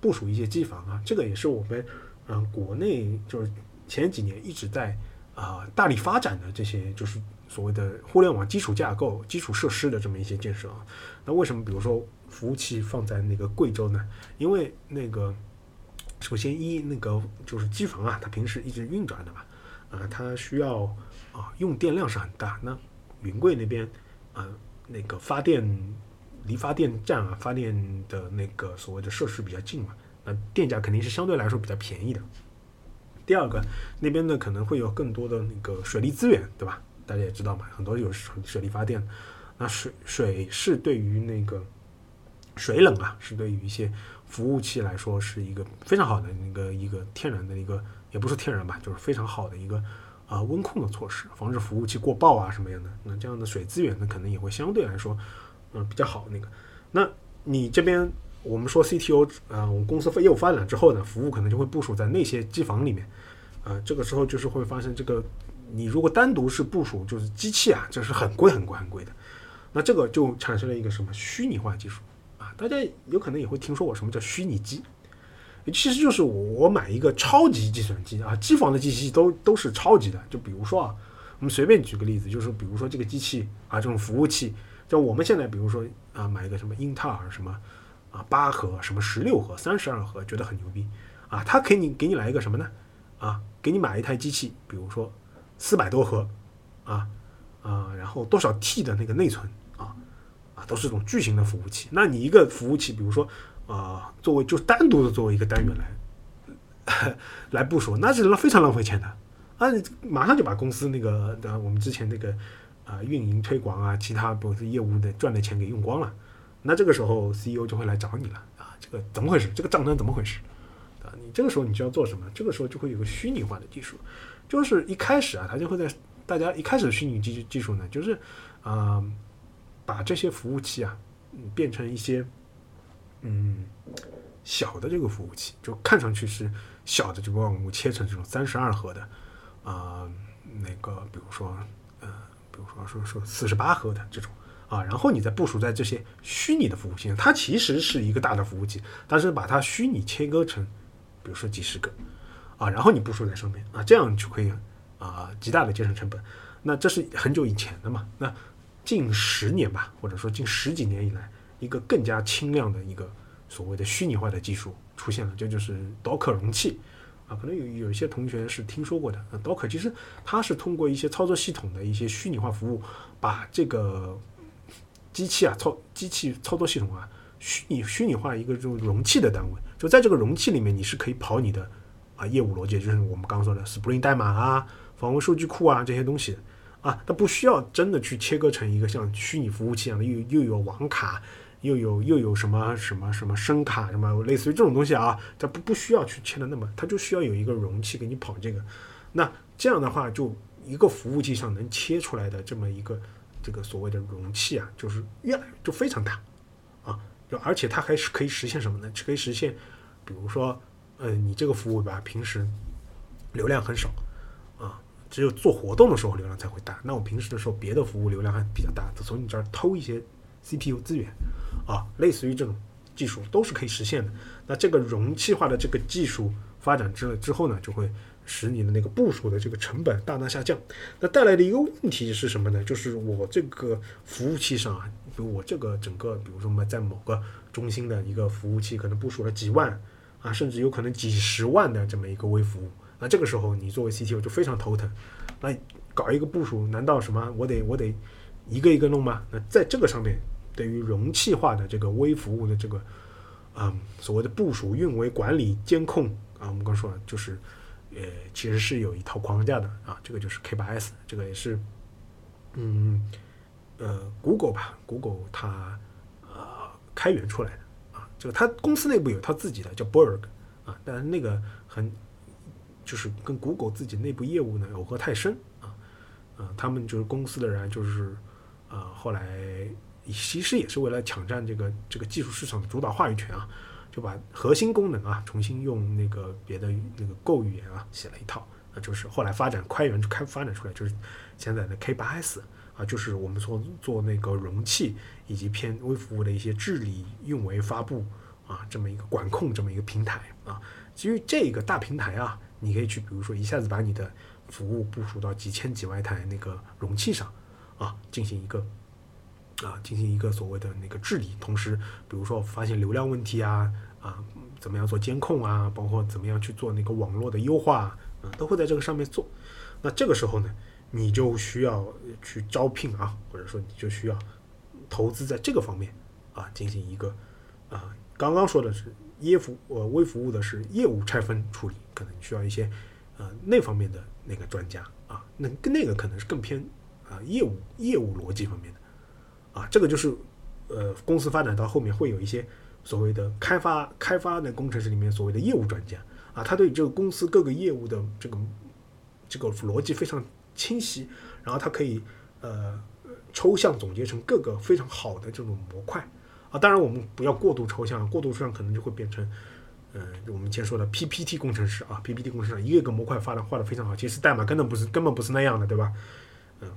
部署一些机房啊，这个也是我们嗯国内就是前几年一直在啊大力发展的这些就是所谓的互联网基础架构、基础设施的这么一些建设啊。那为什么比如说服务器放在那个贵州呢？因为那个首先一那个就是机房啊，它平时一直运转的嘛，啊，它需要啊用电量是很大。那云贵那边啊那个发电。离发电站啊，发电的那个所谓的设施比较近嘛，那电价肯定是相对来说比较便宜的。第二个，那边呢可能会有更多的那个水利资源，对吧？大家也知道嘛，很多有水水力发电，那水水是对于那个水冷啊，是对于一些服务器来说是一个非常好的那个一个天然的一个，也不是天然吧，就是非常好的一个啊温控的措施，防止服务器过曝啊什么样的。那这样的水资源呢，可能也会相对来说。嗯，比较好那个，那你这边我们说 CTO 啊，我们公司业务发展之后呢，服务可能就会部署在那些机房里面，啊，这个时候就是会发现这个，你如果单独是部署就是机器啊，这是很贵很贵很贵的，那这个就产生了一个什么虚拟化技术。啊，大家有可能也会听说过什么叫虚拟机，其实就是我我买一个超级计算机啊，机房的机器都都是超级的，就比如说啊，我们随便举个例子，就是比如说这个机器啊，这种服务器。像我们现在，比如说啊，买一个什么英特尔什么啊八核、什么十六核、三十二核，觉得很牛逼啊，他给你给你来一个什么呢？啊，给你买一台机器，比如说四百多核啊啊，然后多少 T 的那个内存啊啊，都是这种巨型的服务器。那你一个服务器，比如说啊，作为就单独的作为一个单元来 来部署，那是非常浪费钱的啊，马上就把公司那个的我们之前那个。啊，运营推广啊，其他不是业务的赚的钱给用光了，那这个时候 CEO 就会来找你了啊，这个怎么回事？这个账单怎么回事？啊，你这个时候你就要做什么？这个时候就会有个虚拟化的技术，就是一开始啊，他就会在大家一开始的虚拟技技术呢，就是啊，把这些服务器啊变成一些嗯小的这个服务器，就看上去是小的，就把我们切成这种三十二核的啊，那个比如说。比如说说说四十八核的这种啊，然后你再部署在这些虚拟的服务器上，它其实是一个大的服务器，但是把它虚拟切割成，比如说几十个啊，然后你部署在上面啊，这样就可以啊，极大的节省成本。那这是很久以前的嘛？那近十年吧，或者说近十几年以来，一个更加轻量的一个所谓的虚拟化的技术出现了，这就是 Docker 容器。啊，可能有有一些同学是听说过的。啊，Docker 其实它是通过一些操作系统的一些虚拟化服务，把这个机器啊操机器操作系统啊虚拟虚拟化一个这种容器的单位。就在这个容器里面，你是可以跑你的啊业务逻辑，就是我们刚刚说的 Spring 代码啊、访问数据库啊这些东西啊，它不需要真的去切割成一个像虚拟服务器一样的，又又有网卡。又有又有什么什么什么声卡什么类似于这种东西啊，它不不需要去切的那么，它就需要有一个容器给你跑这个。那这样的话，就一个服务器上能切出来的这么一个这个所谓的容器啊，就是越来就非常大啊，就而且它还是可以实现什么呢？可以实现，比如说，呃，你这个服务吧，平时流量很少啊，只有做活动的时候流量才会大。那我平时的时候，别的服务流量还比较大，从你这儿偷一些 CPU 资源。啊，类似于这种技术都是可以实现的。那这个容器化的这个技术发展之了之后呢，就会使你的那个部署的这个成本大大下降。那带来的一个问题是什么呢？就是我这个服务器上啊，比如我这个整个，比如说我们在某个中心的一个服务器，可能部署了几万啊，甚至有可能几十万的这么一个微服务。那这个时候你作为 CTO 就非常头疼。那搞一个部署，难道什么我得我得一个一个弄吗？那在这个上面。对于容器化的这个微服务的这个，嗯，所谓的部署、运维、管理、监控啊，我们刚说了，就是，呃，其实是有一套框架的啊，这个就是 K 八 S，这个也是，嗯，呃，Google 吧，Google 它呃开源出来的啊，这个它公司内部有它自己的叫 Borg 啊，但是那个很就是跟 Google 自己内部业务呢耦合太深啊，呃，他们就是公司的人就是呃后来其实也是为了抢占这个这个技术市场的主导话语权啊，就把核心功能啊重新用那个别的那个 Go 语言啊写了一套，那就是后来发展开源开发展出来就是现在的 K8s。啊，就是我们说做那个容器以及偏微服务的一些治理、运维、发布啊，这么一个管控这么一个平台啊。基于这个大平台啊，你可以去，比如说一下子把你的服务部署到几千几万台那个容器上啊，进行一个啊，进行一个所谓的那个治理。同时，比如说发现流量问题啊啊，怎么样做监控啊，包括怎么样去做那个网络的优化啊，都会在这个上面做。那这个时候呢？你就需要去招聘啊，或者说你就需要投资在这个方面啊，进行一个啊，刚刚说的是业服呃微服务的是业务拆分处理，可能需要一些呃那方面的那个专家啊，那跟那个可能是更偏啊业务业务逻辑方面的啊，这个就是呃公司发展到后面会有一些所谓的开发开发的工程师里面所谓的业务专家啊，他对这个公司各个业务的这个这个逻辑非常。清晰，然后他可以呃抽象总结成各个非常好的这种模块啊。当然我们不要过度抽象，过度抽象可能就会变成呃我们前说的 PPT 工程师啊，PPT 工程师一个个模块画的画的非常好，其实代码根本不是根本不是那样的，对吧？嗯，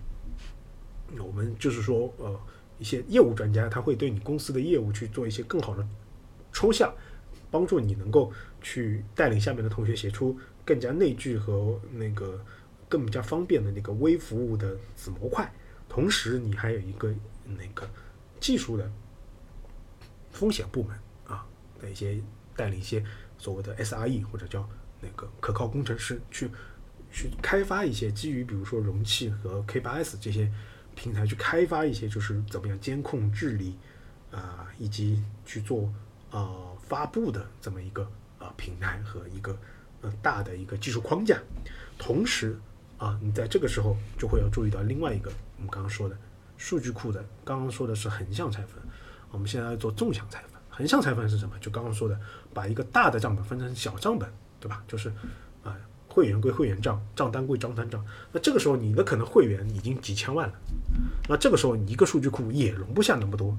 我们就是说呃一些业务专家他会对你公司的业务去做一些更好的抽象，帮助你能够去带领下面的同学写出更加内聚和那个。更加方便的那个微服务的子模块，同时你还有一个那个技术的风险部门啊的一些带领一些所谓的 SRE 或者叫那个可靠工程师去去开发一些基于比如说容器和 K8s 这些平台去开发一些就是怎么样监控治理啊以及去做啊发布的这么一个啊平台和一个呃大的一个技术框架，同时。啊，你在这个时候就会要注意到另外一个，我们刚刚说的数据库的，刚刚说的是横向拆分，我们现在要做纵向拆分。横向拆分是什么？就刚刚说的，把一个大的账本分成小账本，对吧？就是，会员归会员账，账单归账单账。那这个时候你的可能会员已经几千万了，那这个时候你一个数据库也容不下那么多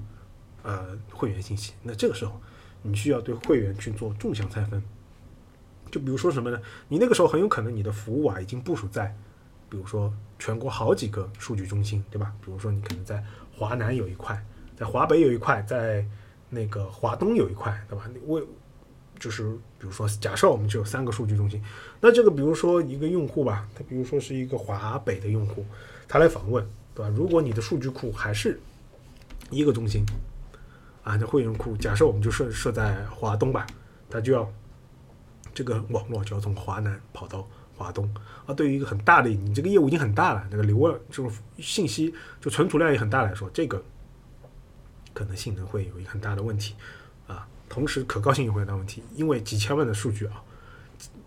呃会员信息。那这个时候你需要对会员去做纵向拆分。就比如说什么呢？你那个时候很有可能你的服务啊已经部署在。比如说全国好几个数据中心，对吧？比如说你可能在华南有一块，在华北有一块，在那个华东有一块，对吧？为就是比如说假设我们只有三个数据中心，那这个比如说一个用户吧，他比如说是一个华北的用户，他来访问，对吧？如果你的数据库还是一个中心啊，那会员库假设我们就设设在华东吧，他就要这个网络就要从华南跑到。华东啊，对于一个很大的你这个业务已经很大了，那个流量这种信息就存储量也很大来说，这个可能性能会有一个很大的问题。同时可靠性也会有大问题，因为几千万的数据啊，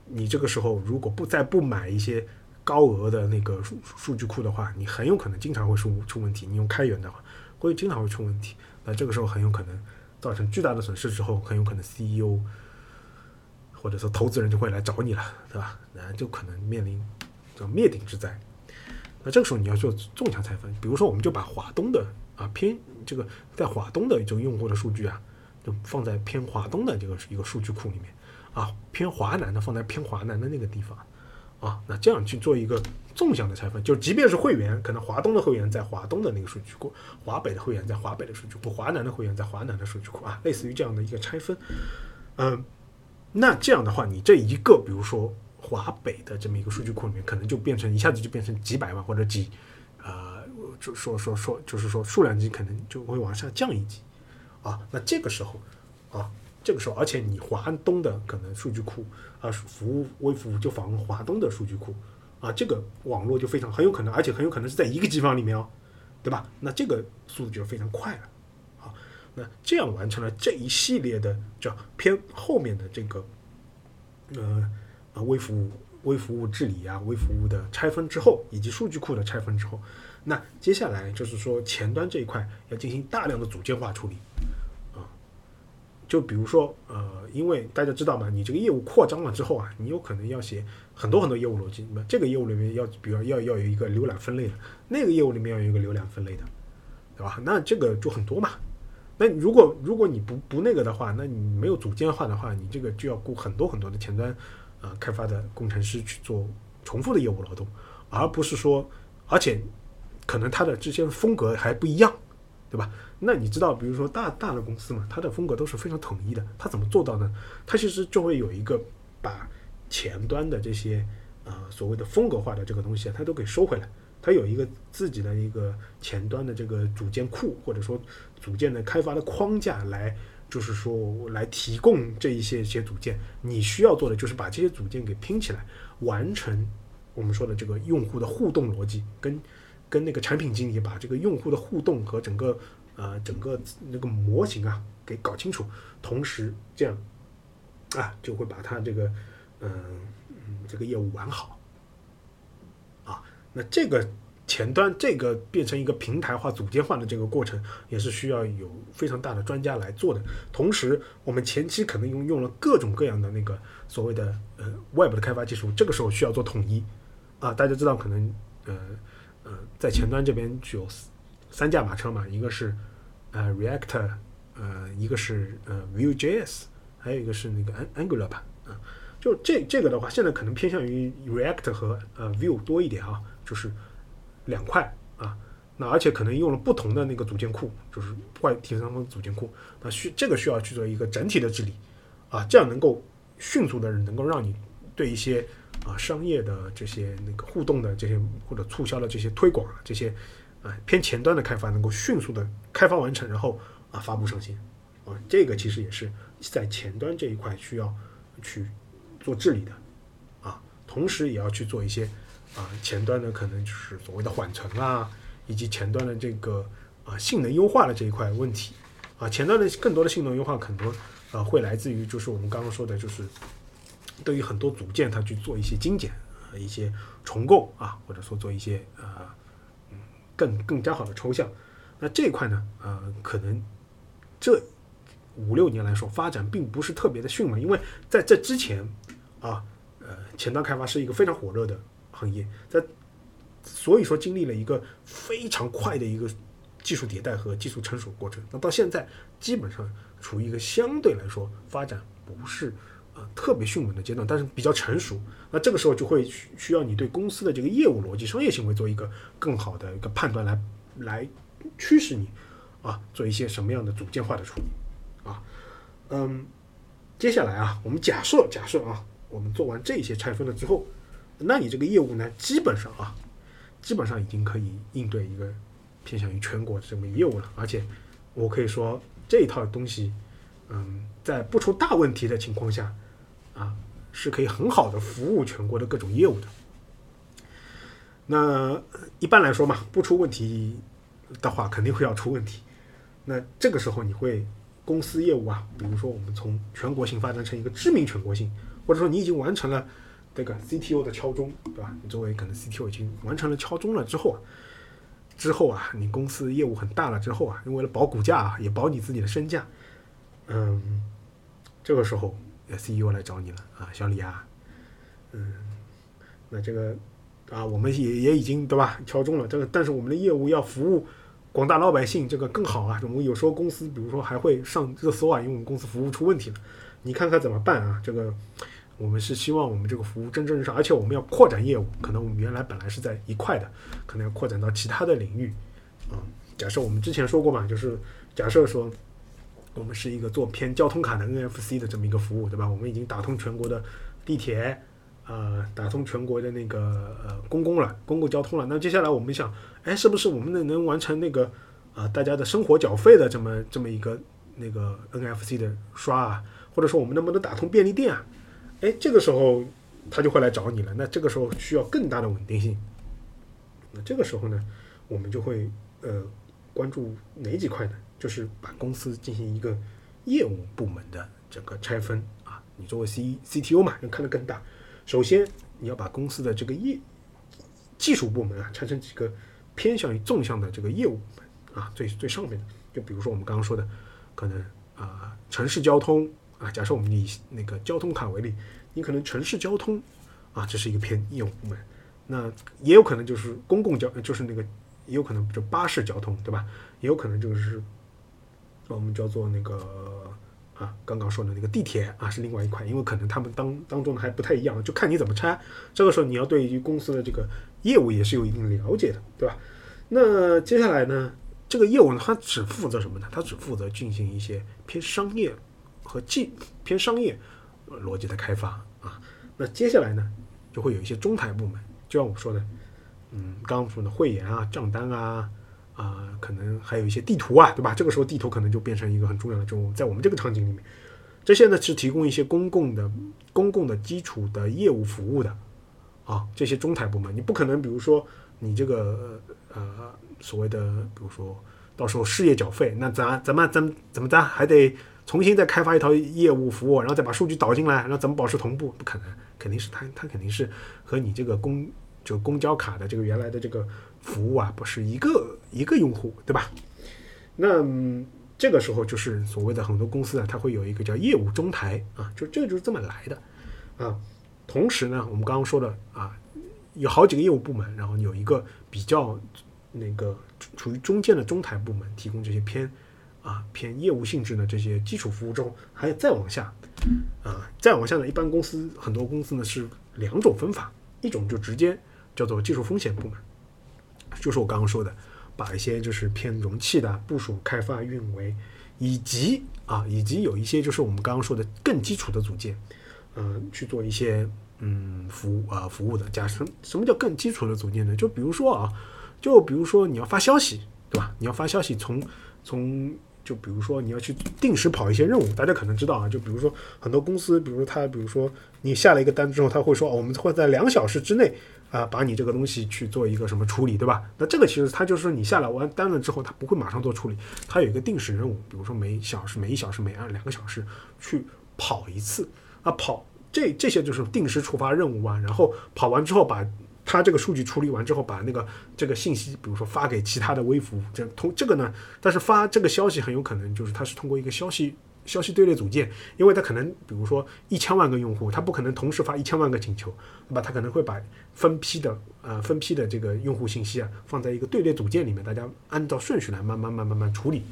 你这个时候如果不再不买一些高额的那个数数据库的话，你很有可能经常会出出问题。你用开源的话，会经常会出问题。那这个时候很有可能造成巨大的损失之后，很有可能 CEO。或者说投资人就会来找你了，对吧？那就可能面临这灭顶之灾。那这个时候你要做纵向拆分，比如说我们就把华东的啊偏这个在华东的这种用户的数据啊，就放在偏华东的这个一个数据库里面。啊，偏华南的放在偏华南的那个地方。啊，那这样去做一个纵向的拆分，就即便是会员，可能华东的会员在华东的那个数据库，华北的会员在华北的数据库，华南的会员在华南的数据库啊，类似于这样的一个拆分，嗯。那这样的话，你这一个，比如说华北的这么一个数据库里面，可能就变成一下子就变成几百万或者几，呃，就说说说，就是说数量级可能就会往下降一级，啊，那这个时候，啊，这个时候，而且你华东的可能数据库啊，服务微服务就访问华东的数据库，啊，这个网络就非常很有可能，而且很有可能是在一个机房里面哦，对吧？那这个速度就非常快了。那这样完成了这一系列的叫偏后面的这个，呃呃微服务、微服务治理啊、微服务的拆分之后，以及数据库的拆分之后，那接下来就是说前端这一块要进行大量的组件化处理，就比如说呃，因为大家知道嘛，你这个业务扩张了之后啊，你有可能要写很多很多业务逻辑，那么这个业务里面要比如要要有一个浏览分类的，那个业务里面要有一个浏览分类的，对吧？那这个就很多嘛。那如果如果你不不那个的话，那你没有组件化的话，你这个就要雇很多很多的前端呃开发的工程师去做重复的业务劳动，而不是说，而且可能它的这些风格还不一样，对吧？那你知道，比如说大大的公司嘛，它的风格都是非常统一的，它怎么做到呢？它其实就会有一个把前端的这些呃所谓的风格化的这个东西，它都给收回来。它有一个自己的一个前端的这个组件库，或者说组件的开发的框架来，就是说来提供这一些些组件。你需要做的就是把这些组件给拼起来，完成我们说的这个用户的互动逻辑，跟跟那个产品经理把这个用户的互动和整个呃整个那个模型啊给搞清楚，同时这样啊就会把它这个嗯嗯这个业务完好。啊那这个前端这个变成一个平台化、组件化的这个过程，也是需要有非常大的专家来做的。同时，我们前期可能用用了各种各样的那个所谓的呃 Web 的开发技术，这个时候需要做统一啊。大家知道，可能呃呃在前端这边具有三驾马车嘛，一个是呃 React，呃一个是呃 Vue.js，还有一个是那个 Angular 吧啊。就这这个的话，现在可能偏向于 React 和呃 Vue 多一点啊。就是两块啊，那而且可能用了不同的那个组件库，就是外第三方组件库，那需这个需要去做一个整体的治理啊，这样能够迅速的能够让你对一些啊商业的这些那个互动的这些或者促销的这些推广啊这些啊偏前端的开发能够迅速的开发完成，然后啊发布上线啊，这个其实也是在前端这一块需要去做治理的啊，同时也要去做一些。啊，前端的可能就是所谓的缓存啊，以及前端的这个啊性能优化的这一块问题啊，前端的更多的性能优化可能呃会来自于就是我们刚刚说的，就是对于很多组件它去做一些精简一些重构啊，或者说做一些呃更更加好的抽象。那这一块呢，呃，可能这五六年来说发展并不是特别的迅猛，因为在这之前啊，呃，前端开发是一个非常火热的。行业在，所以说经历了一个非常快的一个技术迭代和技术成熟过程。那到现在基本上处于一个相对来说发展不是特别迅猛的阶段，但是比较成熟。那这个时候就会需需要你对公司的这个业务逻辑、商业行为做一个更好的一个判断，来来驱使你啊做一些什么样的组件化的处理啊。嗯，接下来啊，我们假设假设啊，我们做完这些拆分了之后。那你这个业务呢，基本上啊，基本上已经可以应对一个偏向于全国这么一个业务了。而且我可以说这一套东西，嗯，在不出大问题的情况下，啊，是可以很好的服务全国的各种业务的。那一般来说嘛，不出问题的话，肯定会要出问题。那这个时候你会公司业务啊，比如说我们从全国性发展成一个知名全国性，或者说你已经完成了。这个 CTO 的敲钟，对吧？你作为可能 CTO 已经完成了敲钟了之后啊，之后啊，你公司业务很大了之后啊，为了保股价啊，也保你自己的身价，嗯，这个时候 CEO 来找你了啊，小李啊，嗯，那这个啊，我们也也已经对吧敲钟了，这个但是我们的业务要服务广大老百姓，这个更好啊。我们有时候公司比如说还会上热搜啊，因为我们公司服务出问题了，你看看怎么办啊？这个。我们是希望我们这个服务蒸蒸日上，而且我们要扩展业务。可能我们原来本来是在一块的，可能要扩展到其他的领域。啊，假设我们之前说过嘛，就是假设说我们是一个做偏交通卡的 NFC 的这么一个服务，对吧？我们已经打通全国的地铁，呃，打通全国的那个呃公共了，公共交通了。那接下来我们想，哎，是不是我们能能完成那个啊大家的生活缴费的这么这么一个那个 NFC 的刷啊？或者说我们能不能打通便利店啊？哎，这个时候他就会来找你了。那这个时候需要更大的稳定性。那这个时候呢，我们就会呃关注哪几块呢？就是把公司进行一个业务部门的整个拆分啊。你作为 C CTO 嘛，要看得更大。首先你要把公司的这个业技术部门啊拆成几个偏向于纵向的这个业务部门啊，最最上面的，就比如说我们刚刚说的，可能啊城市交通啊，假设我们以那个交通卡为例，你可能城市交通啊，这是一个偏业务部门，那也有可能就是公共交，就是那个也有可能就巴士交通，对吧？也有可能就是我们叫做那个。啊，刚刚说的那个地铁啊，是另外一块，因为可能他们当当中还不太一样，就看你怎么拆。这个时候你要对于公司的这个业务也是有一定了解的，对吧？那接下来呢，这个业务呢，它只负责什么呢？它只负责进行一些偏商业和技偏商业逻辑的开发啊。那接下来呢，就会有一些中台部门，就像我说的，嗯，刚刚说的会员啊、账单啊。啊，可能还有一些地图啊，对吧？这个时候地图可能就变成一个很重要的，就在我们这个场景里面，这些呢是提供一些公共的、公共的基础的业务服务的啊。这些中台部门，你不可能，比如说你这个呃所谓的，比如说到时候事业缴费，那咱咱们怎怎么着还得重新再开发一套业务服务，然后再把数据导进来，然后怎么保持同步？不可能，肯定是它它肯定是和你这个公就公交卡的这个原来的这个。服务啊，不是一个一个用户，对吧？那这个时候就是所谓的很多公司啊，它会有一个叫业务中台啊，就这个就是这么来的啊。同时呢，我们刚刚说的啊，有好几个业务部门，然后有一个比较那个处于中间的中台部门，提供这些偏啊偏业务性质的这些基础服务之后，还有再往下啊，再往下呢，一般公司很多公司呢是两种分法，一种就直接叫做技术风险部门。就是我刚刚说的，把一些就是偏容器的部署、开发、运维，以及啊，以及有一些就是我们刚刚说的更基础的组件，嗯，去做一些嗯服务啊服务的。假设什么叫更基础的组件呢？就比如说啊，就比如说你要发消息，对吧？你要发消息，从从就比如说你要去定时跑一些任务，大家可能知道啊，就比如说很多公司，比如他，比如说你下了一个单之后，他会说，我们会在两小时之内。啊，把你这个东西去做一个什么处理，对吧？那这个其实它就是，你下来完单了之后，它不会马上做处理，它有一个定时任务，比如说每小时、每一小时、每按两个小时去跑一次啊，跑这这些就是定时触发任务啊，然后跑完之后，把它这个数据处理完之后，把那个这个信息，比如说发给其他的微服务，这通这个呢，但是发这个消息很有可能就是它是通过一个消息。消息队列组件，因为它可能，比如说一千万个用户，它不可能同时发一千万个请求，对吧？它可能会把分批的，呃，分批的这个用户信息啊，放在一个队列组件里面，大家按照顺序来慢慢慢慢慢处理，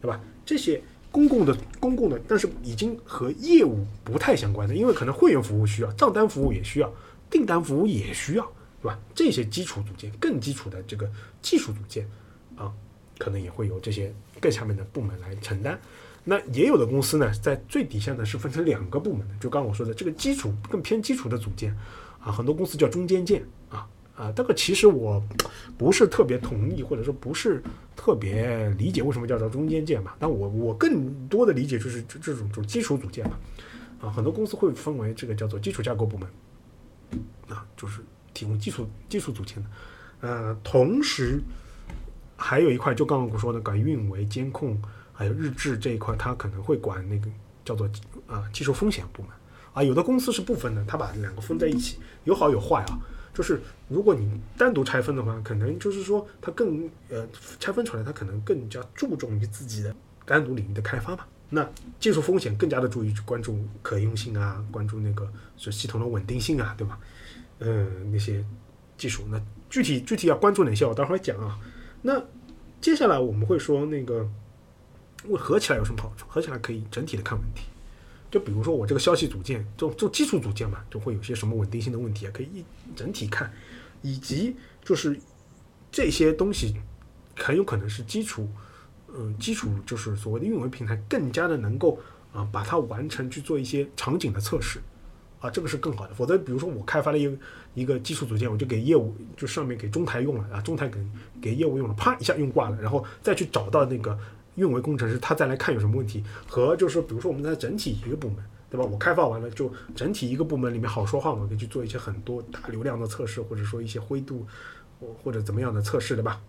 对吧？这些公共的、公共的，但是已经和业务不太相关的，因为可能会员服务需要，账单服务也需要，订单服务也需要，对吧？这些基础组件、更基础的这个技术组件啊，可能也会由这些更下面的部门来承担。那也有的公司呢，在最底下呢是分成两个部门的，就刚刚我说的这个基础更偏基础的组件，啊，很多公司叫中间件啊啊，这个其实我不是特别同意，或者说不是特别理解为什么叫做中间件嘛。但我我更多的理解就是这这种种基础组件嘛，啊，很多公司会分为这个叫做基础架构部门，啊，就是提供基础基础组件的，呃，同时还有一块就刚刚我说的搞运维监控。还有日志这一块，他可能会管那个叫做啊技术风险部门啊。有的公司是不分的，他把两个分在一起，有好有坏啊。就是如果你单独拆分的话，可能就是说它更呃拆分出来，它可能更加注重于自己的单独领域的开发嘛。那技术风险更加的注意去关注可用性啊，关注那个是系统的稳定性啊，对吧？嗯，那些技术，那具体具体要关注哪些，我待会儿讲啊。那接下来我们会说那个。合起来有什么好处？合起来可以整体的看问题。就比如说我这个消息组件，就就基础组件嘛，就会有些什么稳定性的问题啊，可以一整体看。以及就是这些东西很有可能是基础，嗯，基础就是所谓的运维平台更加的能够啊把它完成去做一些场景的测试啊，这个是更好的。否则比如说我开发了一个一个基础组件，我就给业务就上面给中台用了啊，中台给给业务用了，啪一下用挂了，然后再去找到那个。运维工程师他再来看有什么问题，和就是，比如说我们在整体一个部门，对吧？我开发完了，就整体一个部门里面好说话嘛，可以去做一些很多大流量的测试，或者说一些灰度，或或者怎么样的测试，对吧？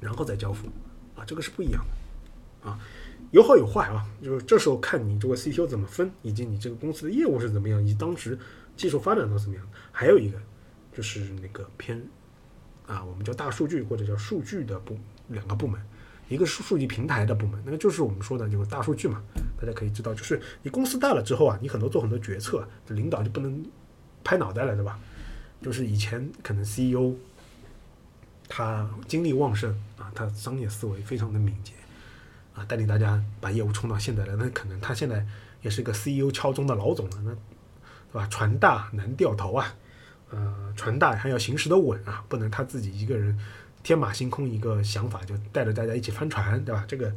然后再交付，啊，这个是不一样的，啊，有好有坏啊，就是这时候看你这个 CTO 怎么分，以及你这个公司的业务是怎么样，以及当时技术发展到怎么样。还有一个就是那个偏啊，我们叫大数据或者叫数据的部两个部门。一个是数据平台的部门，那个就是我们说的这个大数据嘛。大家可以知道，就是你公司大了之后啊，你很多做很多决策，这领导就不能拍脑袋了，对吧？就是以前可能 CEO 他精力旺盛啊，他商业思维非常的敏捷啊，带领大家把业务冲到现在来，那可能他现在也是个 CEO 敲钟的老总了，那对吧？船大难掉头啊，呃，船大还要行驶的稳啊，不能他自己一个人天马行空一个想法就带着大家一起翻船，对吧？这个。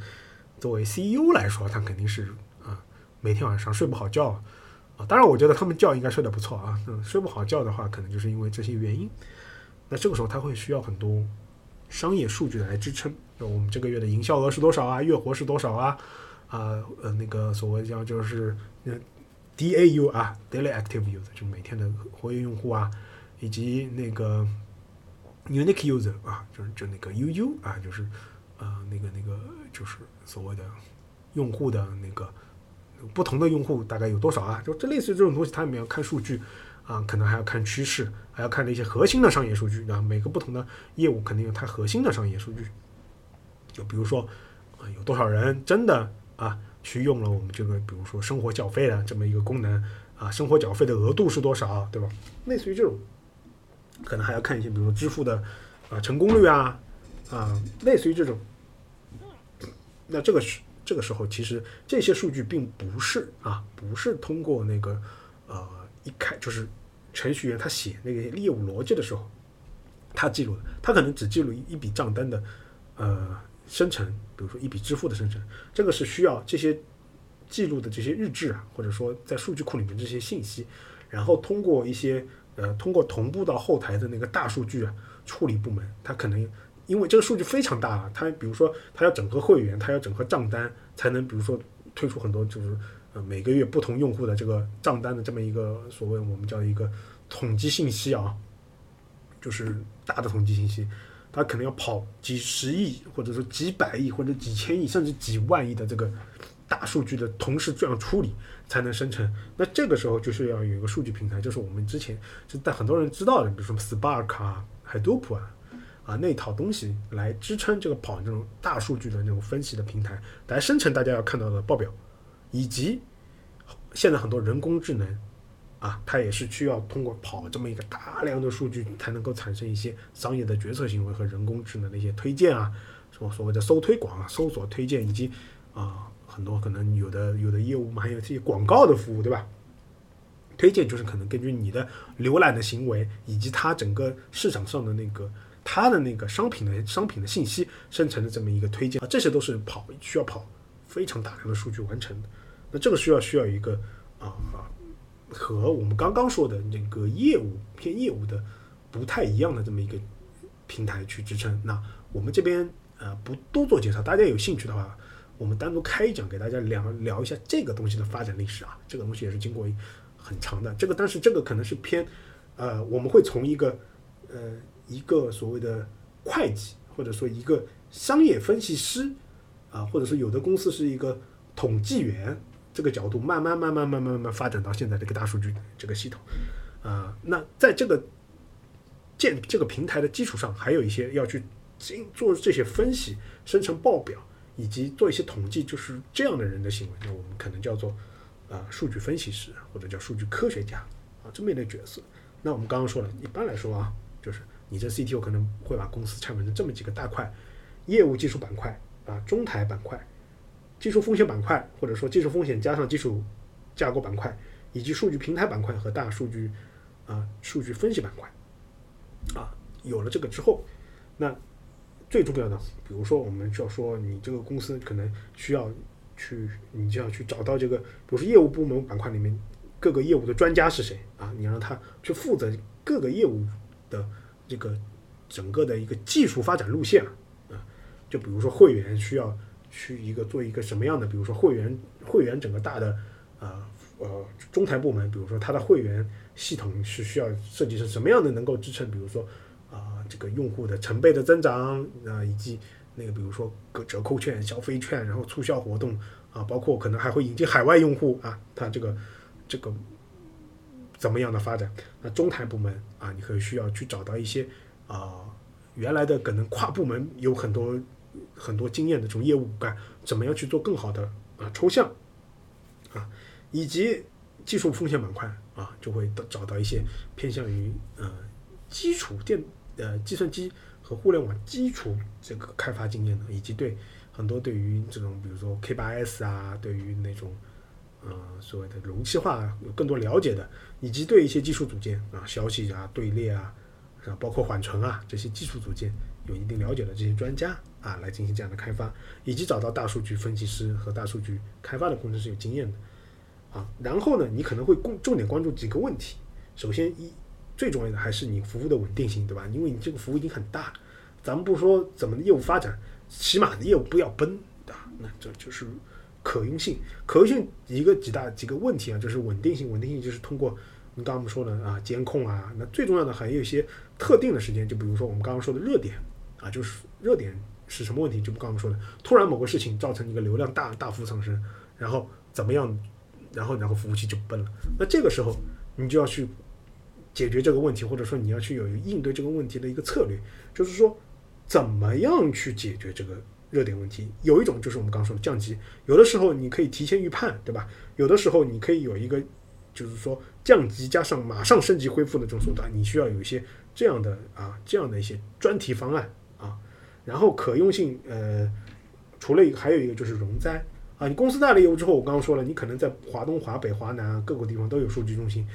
作为 CEO 来说，他肯定是啊，每天晚上睡不好觉啊。当然，我觉得他们觉应该睡得不错啊。嗯，睡不好觉的话，可能就是因为这些原因。那这个时候他会需要很多商业数据来支撑。那我们这个月的营销额是多少啊？月活是多少啊？啊呃，那个所谓叫就是呃 DAU 啊，Daily Active User，就每天的活跃用户啊，以及那个 Unique User 啊，就是就那个 UU 啊，就是呃那个那个就是。所谓的用户的那个不同的用户大概有多少啊？就这类似于这种东西，它里面要看数据啊，可能还要看趋势，还要看那些核心的商业数据啊。每个不同的业务肯定有它核心的商业数据。就比如说啊，有多少人真的啊去用了我们这个，比如说生活缴费的这么一个功能啊，生活缴费的额度是多少，对吧？类似于这种，可能还要看一些，比如说支付的啊成功率啊啊，类似于这种。那这个是这个时候，其实这些数据并不是啊，不是通过那个呃一开就是程序员他写那个业务逻辑的时候，他记录的，他可能只记录一笔账单的呃生成，比如说一笔支付的生成，这个是需要这些记录的这些日志啊，或者说在数据库里面这些信息，然后通过一些呃通过同步到后台的那个大数据啊处理部门，他可能。因为这个数据非常大啊，它比如说它要整合会员，它要整合账单，才能比如说推出很多就是呃每个月不同用户的这个账单的这么一个所谓我们叫一个统计信息啊，就是大的统计信息，它可能要跑几十亿或者说几百亿或者几千亿甚至几万亿的这个大数据的同时这样处理才能生成。那这个时候就是要有一个数据平台，就是我们之前就但很多人知道的，比如说 Spark 啊、Hadoop 啊。啊，那套东西来支撑这个跑这种大数据的那种分析的平台，来生成大家要看到的报表，以及现在很多人工智能啊，它也是需要通过跑这么一个大量的数据，才能够产生一些商业的决策行为和人工智能的一些推荐啊，什么所谓的搜推广啊、搜索推荐，以及啊很多可能有的有的业务嘛，还有这些广告的服务，对吧？推荐就是可能根据你的浏览的行为，以及它整个市场上的那个。它的那个商品的商品的信息生成的这么一个推荐啊，这些都是跑需要跑非常大量的数据完成。那这个需要需要一个啊和我们刚刚说的那个业务偏业务的不太一样的这么一个平台去支撑。那我们这边呃不多做介绍，大家有兴趣的话，我们单独开一讲给大家聊聊一下这个东西的发展历史啊。这个东西也是经过很长的这个，但是这个可能是偏呃我们会从一个呃。一个所谓的会计，或者说一个商业分析师，啊，或者说有的公司是一个统计员，这个角度慢慢慢慢慢慢慢慢发展到现在这个大数据这个系统，啊，那在这个建这个平台的基础上，还有一些要去进做这些分析、生成报表以及做一些统计，就是这样的人的行为，那我们可能叫做啊数据分析师或者叫数据科学家啊这么一类角色。那我们刚刚说了一般来说啊，就是。你这 CTO 可能会把公司拆分成这么几个大块：业务技术板块啊，中台板块，技术风险板块，或者说技术风险加上技术架构板块，以及数据平台板块和大数据啊数据分析板块。啊，有了这个之后，那最重要的，比如说我们就要说，你这个公司可能需要去，你就要去找到这个，比如说业务部门板块里面各个业务的专家是谁啊？你让他去负责各个业务的。这个整个的一个技术发展路线啊，就比如说会员需要去一个做一个什么样的，比如说会员会员整个大的呃呃中台部门，比如说它的会员系统是需要设计成什么样的，能够支撑，比如说这个用户的成倍的增长啊，以及那个比如说个折扣券、消费券，然后促销活动啊，包括可能还会引进海外用户啊，它这个这个。怎么样的发展？那中台部门啊，你可以需要去找到一些啊，原来的可能跨部门有很多很多经验的这种业务骨干，怎么样去做更好的啊抽象啊，以及技术风险板块啊，就会找到一些偏向于呃基础电呃计算机和互联网基础这个开发经验的，以及对很多对于这种比如说 K 八 S 啊，对于那种呃所谓的容器化有更多了解的，以及对一些技术组件啊、消息啊、队列啊，啊？包括缓存啊这些技术组件有一定了解的这些专家啊，来进行这样的开发，以及找到大数据分析师和大数据开发的工程师有经验的啊。然后呢，你可能会重重点关注几个问题。首先一最重要的还是你服务的稳定性，对吧？因为你这个服务已经很大，咱们不说怎么业务发展，起码的业务不要崩对吧，那这就是可用性。可用性一个几大几个问题啊，就是稳定性。稳定性就是通过你刚刚我们说的啊监控啊，那最重要的还有一些特定的时间，就比如说我们刚刚说的热点啊，就是热点是什么问题？就不刚刚说的，突然某个事情造成一个流量大大幅上升，然后怎么样，然后然后服务器就崩了。那这个时候你就要去解决这个问题，或者说你要去有应对这个问题的一个策略，就是说怎么样去解决这个热点问题。有一种就是我们刚刚说的降级，有的时候你可以提前预判，对吧？有的时候你可以有一个就是说降级加上马上升级恢复的这种手段，你需要有一些这样的啊这样的一些专题方案啊。然后可用性呃，除了一个还有一个就是容灾啊，你公司大了业务之后，我刚刚说了，你可能在华东、华北、华南啊各个地方都有数据中心。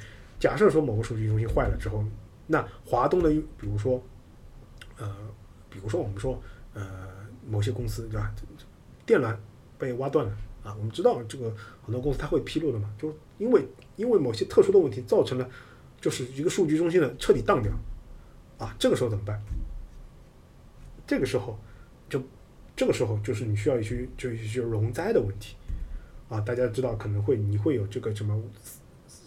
假设说某个数据中心坏了之后，那华东的，比如说，呃，比如说我们说，呃，某些公司对吧，电缆被挖断了啊，我们知道这个很多公司它会披露的嘛，就因为因为某些特殊的问题造成了，就是一个数据中心的彻底当掉，啊，这个时候怎么办？这个时候就这个时候就是你需要去就去容灾的问题啊，大家知道可能会你会有这个什么。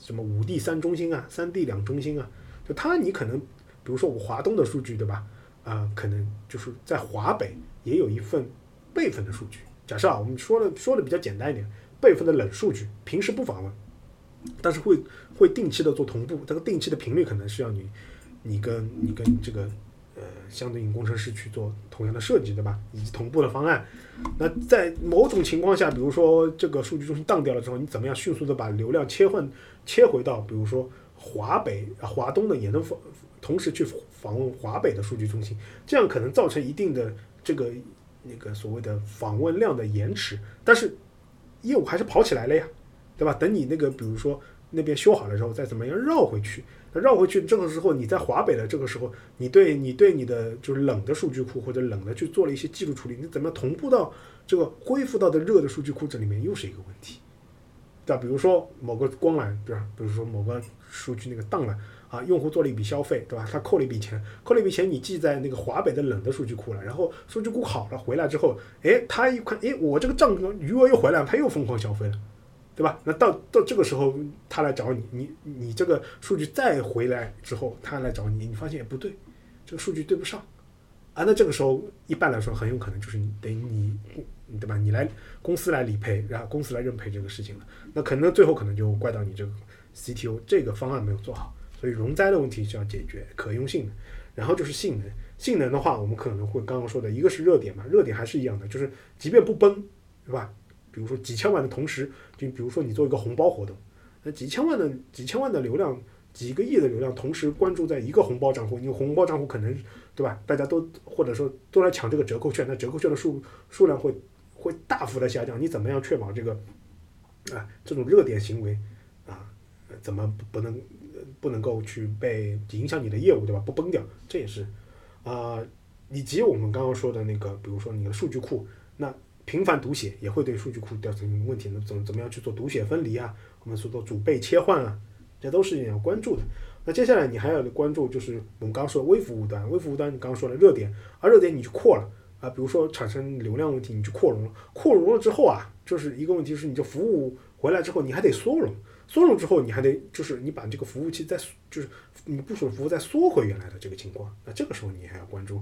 什么五 D 三中心啊，三 D 两中心啊，就它你可能，比如说我华东的数据对吧？啊，可能就是在华北也有一份备份的数据。假设啊，我们说的说的比较简单一点，备份的冷数据，平时不访问，但是会会定期的做同步，这个定期的频率可能是要你你跟你跟这个呃相对应工程师去做同样的设计对吧？以及同步的方案。那在某种情况下，比如说这个数据中心当掉了之后，你怎么样迅速的把流量切换？切回到比如说华北、华东的也能访，同时去访问华北的数据中心，这样可能造成一定的这个那个所谓的访问量的延迟，但是业务还是跑起来了呀，对吧？等你那个比如说那边修好了之后，再怎么样绕回去，绕回去这个时候你在华北的这个时候，你对你对你的就是冷的数据库或者冷的去做了一些技术处理，你怎么同步到这个恢复到的热的数据库这里面又是一个问题。对吧？比如说某个光缆，对吧？比如说某个数据那个档了啊，用户做了一笔消费，对吧？他扣了一笔钱，扣了一笔钱，你记在那个华北的冷的数据库了。然后数据库好了，回来之后，哎，他一看，哎，我这个账余额又回来了，他又疯狂消费了，对吧？那到到这个时候，他来找你，你你这个数据再回来之后，他来找你，你发现也不对，这个数据对不上啊。那这个时候，一般来说，很有可能就是你得你。对吧？你来公司来理赔，然后公司来认赔这个事情了，那可能最后可能就怪到你这个 CTO 这个方案没有做好，所以容灾的问题是要解决可用性的，然后就是性能。性能的话，我们可能会刚刚说的一个是热点嘛，热点还是一样的，就是即便不崩，对吧？比如说几千万的同时，就比如说你做一个红包活动，那几千万的几千万的流量，几个亿的流量同时关注在一个红包账户，你红包账户可能对吧？大家都或者说都来抢这个折扣券，那折扣券的数数量会。会大幅的下降，你怎么样确保这个啊这种热点行为啊怎么不能不能够去被影响你的业务对吧？不崩掉，这也是啊以及我们刚刚说的那个，比如说你的数据库，那频繁读写也会对数据库造成问题，那怎么怎么样去做读写分离啊？我们说做主备切换啊，这都是你要关注的。那接下来你还要关注就是我们刚说的微服务端，微服务端你刚刚说的热点，而热点你去扩了。啊，比如说产生流量问题，你去扩容了，扩容了之后啊，就是一个问题是，你这服务回来之后，你还得缩容，缩容之后，你还得就是你把这个服务器再就是你部署服务再缩回原来的这个情况，那这个时候你还要关注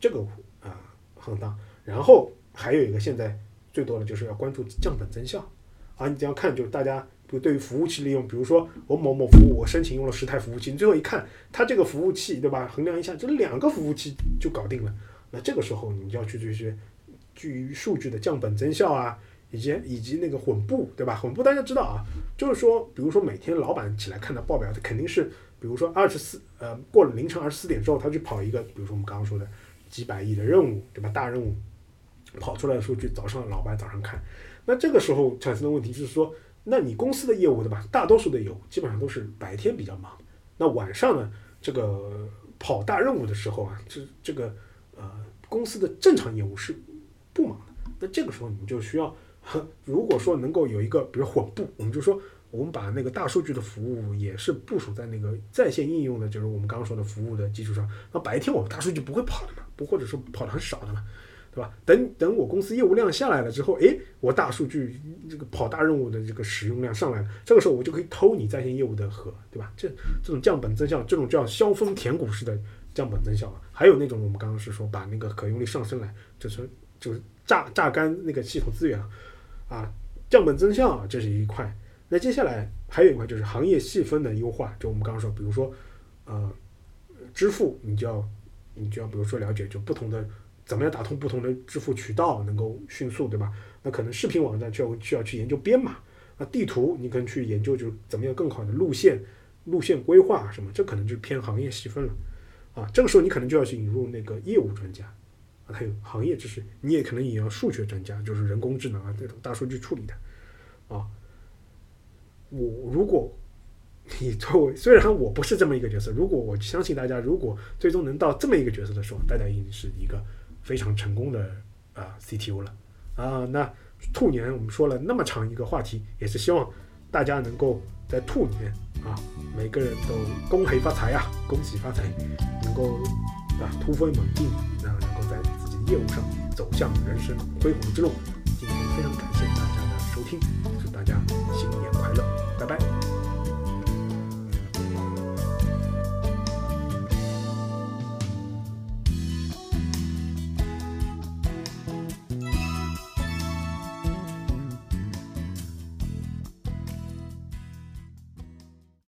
这个啊横荡，然后还有一个现在最多的就是要关注降本增效啊，你这样看就是大家就对于服务器利用，比如说我某某服务我申请用了十台服务器，你最后一看它这个服务器对吧，衡量一下这两个服务器就搞定了。那这个时候，你就要去这些基于数据的降本增效啊，以及以及那个混布，对吧？混布大家知道啊，就是说，比如说每天老板起来看到报表，他肯定是，比如说二十四呃过了凌晨二十四点之后，他去跑一个，比如说我们刚刚说的几百亿的任务，对吧？大任务跑出来的数据，早上老板早上看，那这个时候产生的问题就是说，那你公司的业务对吧？大多数的业务基本上都是白天比较忙，那晚上呢，这个跑大任务的时候啊，这这个呃公司的正常业务是不忙的。那这个时候你就需要，如果说能够有一个比如混部，我们就说我们把那个大数据的服务也是部署在那个在线应用的，就是我们刚刚说的服务的基础上。那白天我们大数据不会跑的嘛，不或者说跑的很少的嘛。对吧？等等，我公司业务量下来了之后，诶，我大数据这个跑大任务的这个使用量上来了，这个时候我就可以偷你在线业务的核，对吧？这这种降本增效，这种叫削峰填谷式的降本增效啊。还有那种我们刚刚是说把那个可用率上升来，就是就是榨榨干那个系统资源啊，啊，降本增效啊，这是一块。那接下来还有一块就是行业细分的优化，就我们刚刚说，比如说呃，支付你就要你就要比如说了解就不同的。怎么样打通不同的支付渠道，能够迅速，对吧？那可能视频网站就要需要去研究编码，那地图你可能去研究，就是怎么样更好的路线、路线规划什么，这可能就偏行业细分了，啊，这个时候你可能就要去引入那个业务专家，啊，还有行业知识，你也可能也要数学专家，就是人工智能啊这种大数据处理的，啊，我如果你作为虽然我不是这么一个角色，如果我相信大家，如果最终能到这么一个角色的时候，大家一定是一个。非常成功的啊 CTO 了啊，那兔年我们说了那么长一个话题，也是希望大家能够在兔年啊，每个人都恭喜发财啊，恭喜发财，能够啊突飞猛进，那能够在自己的业务上走向人生辉煌之路。今天非常感谢，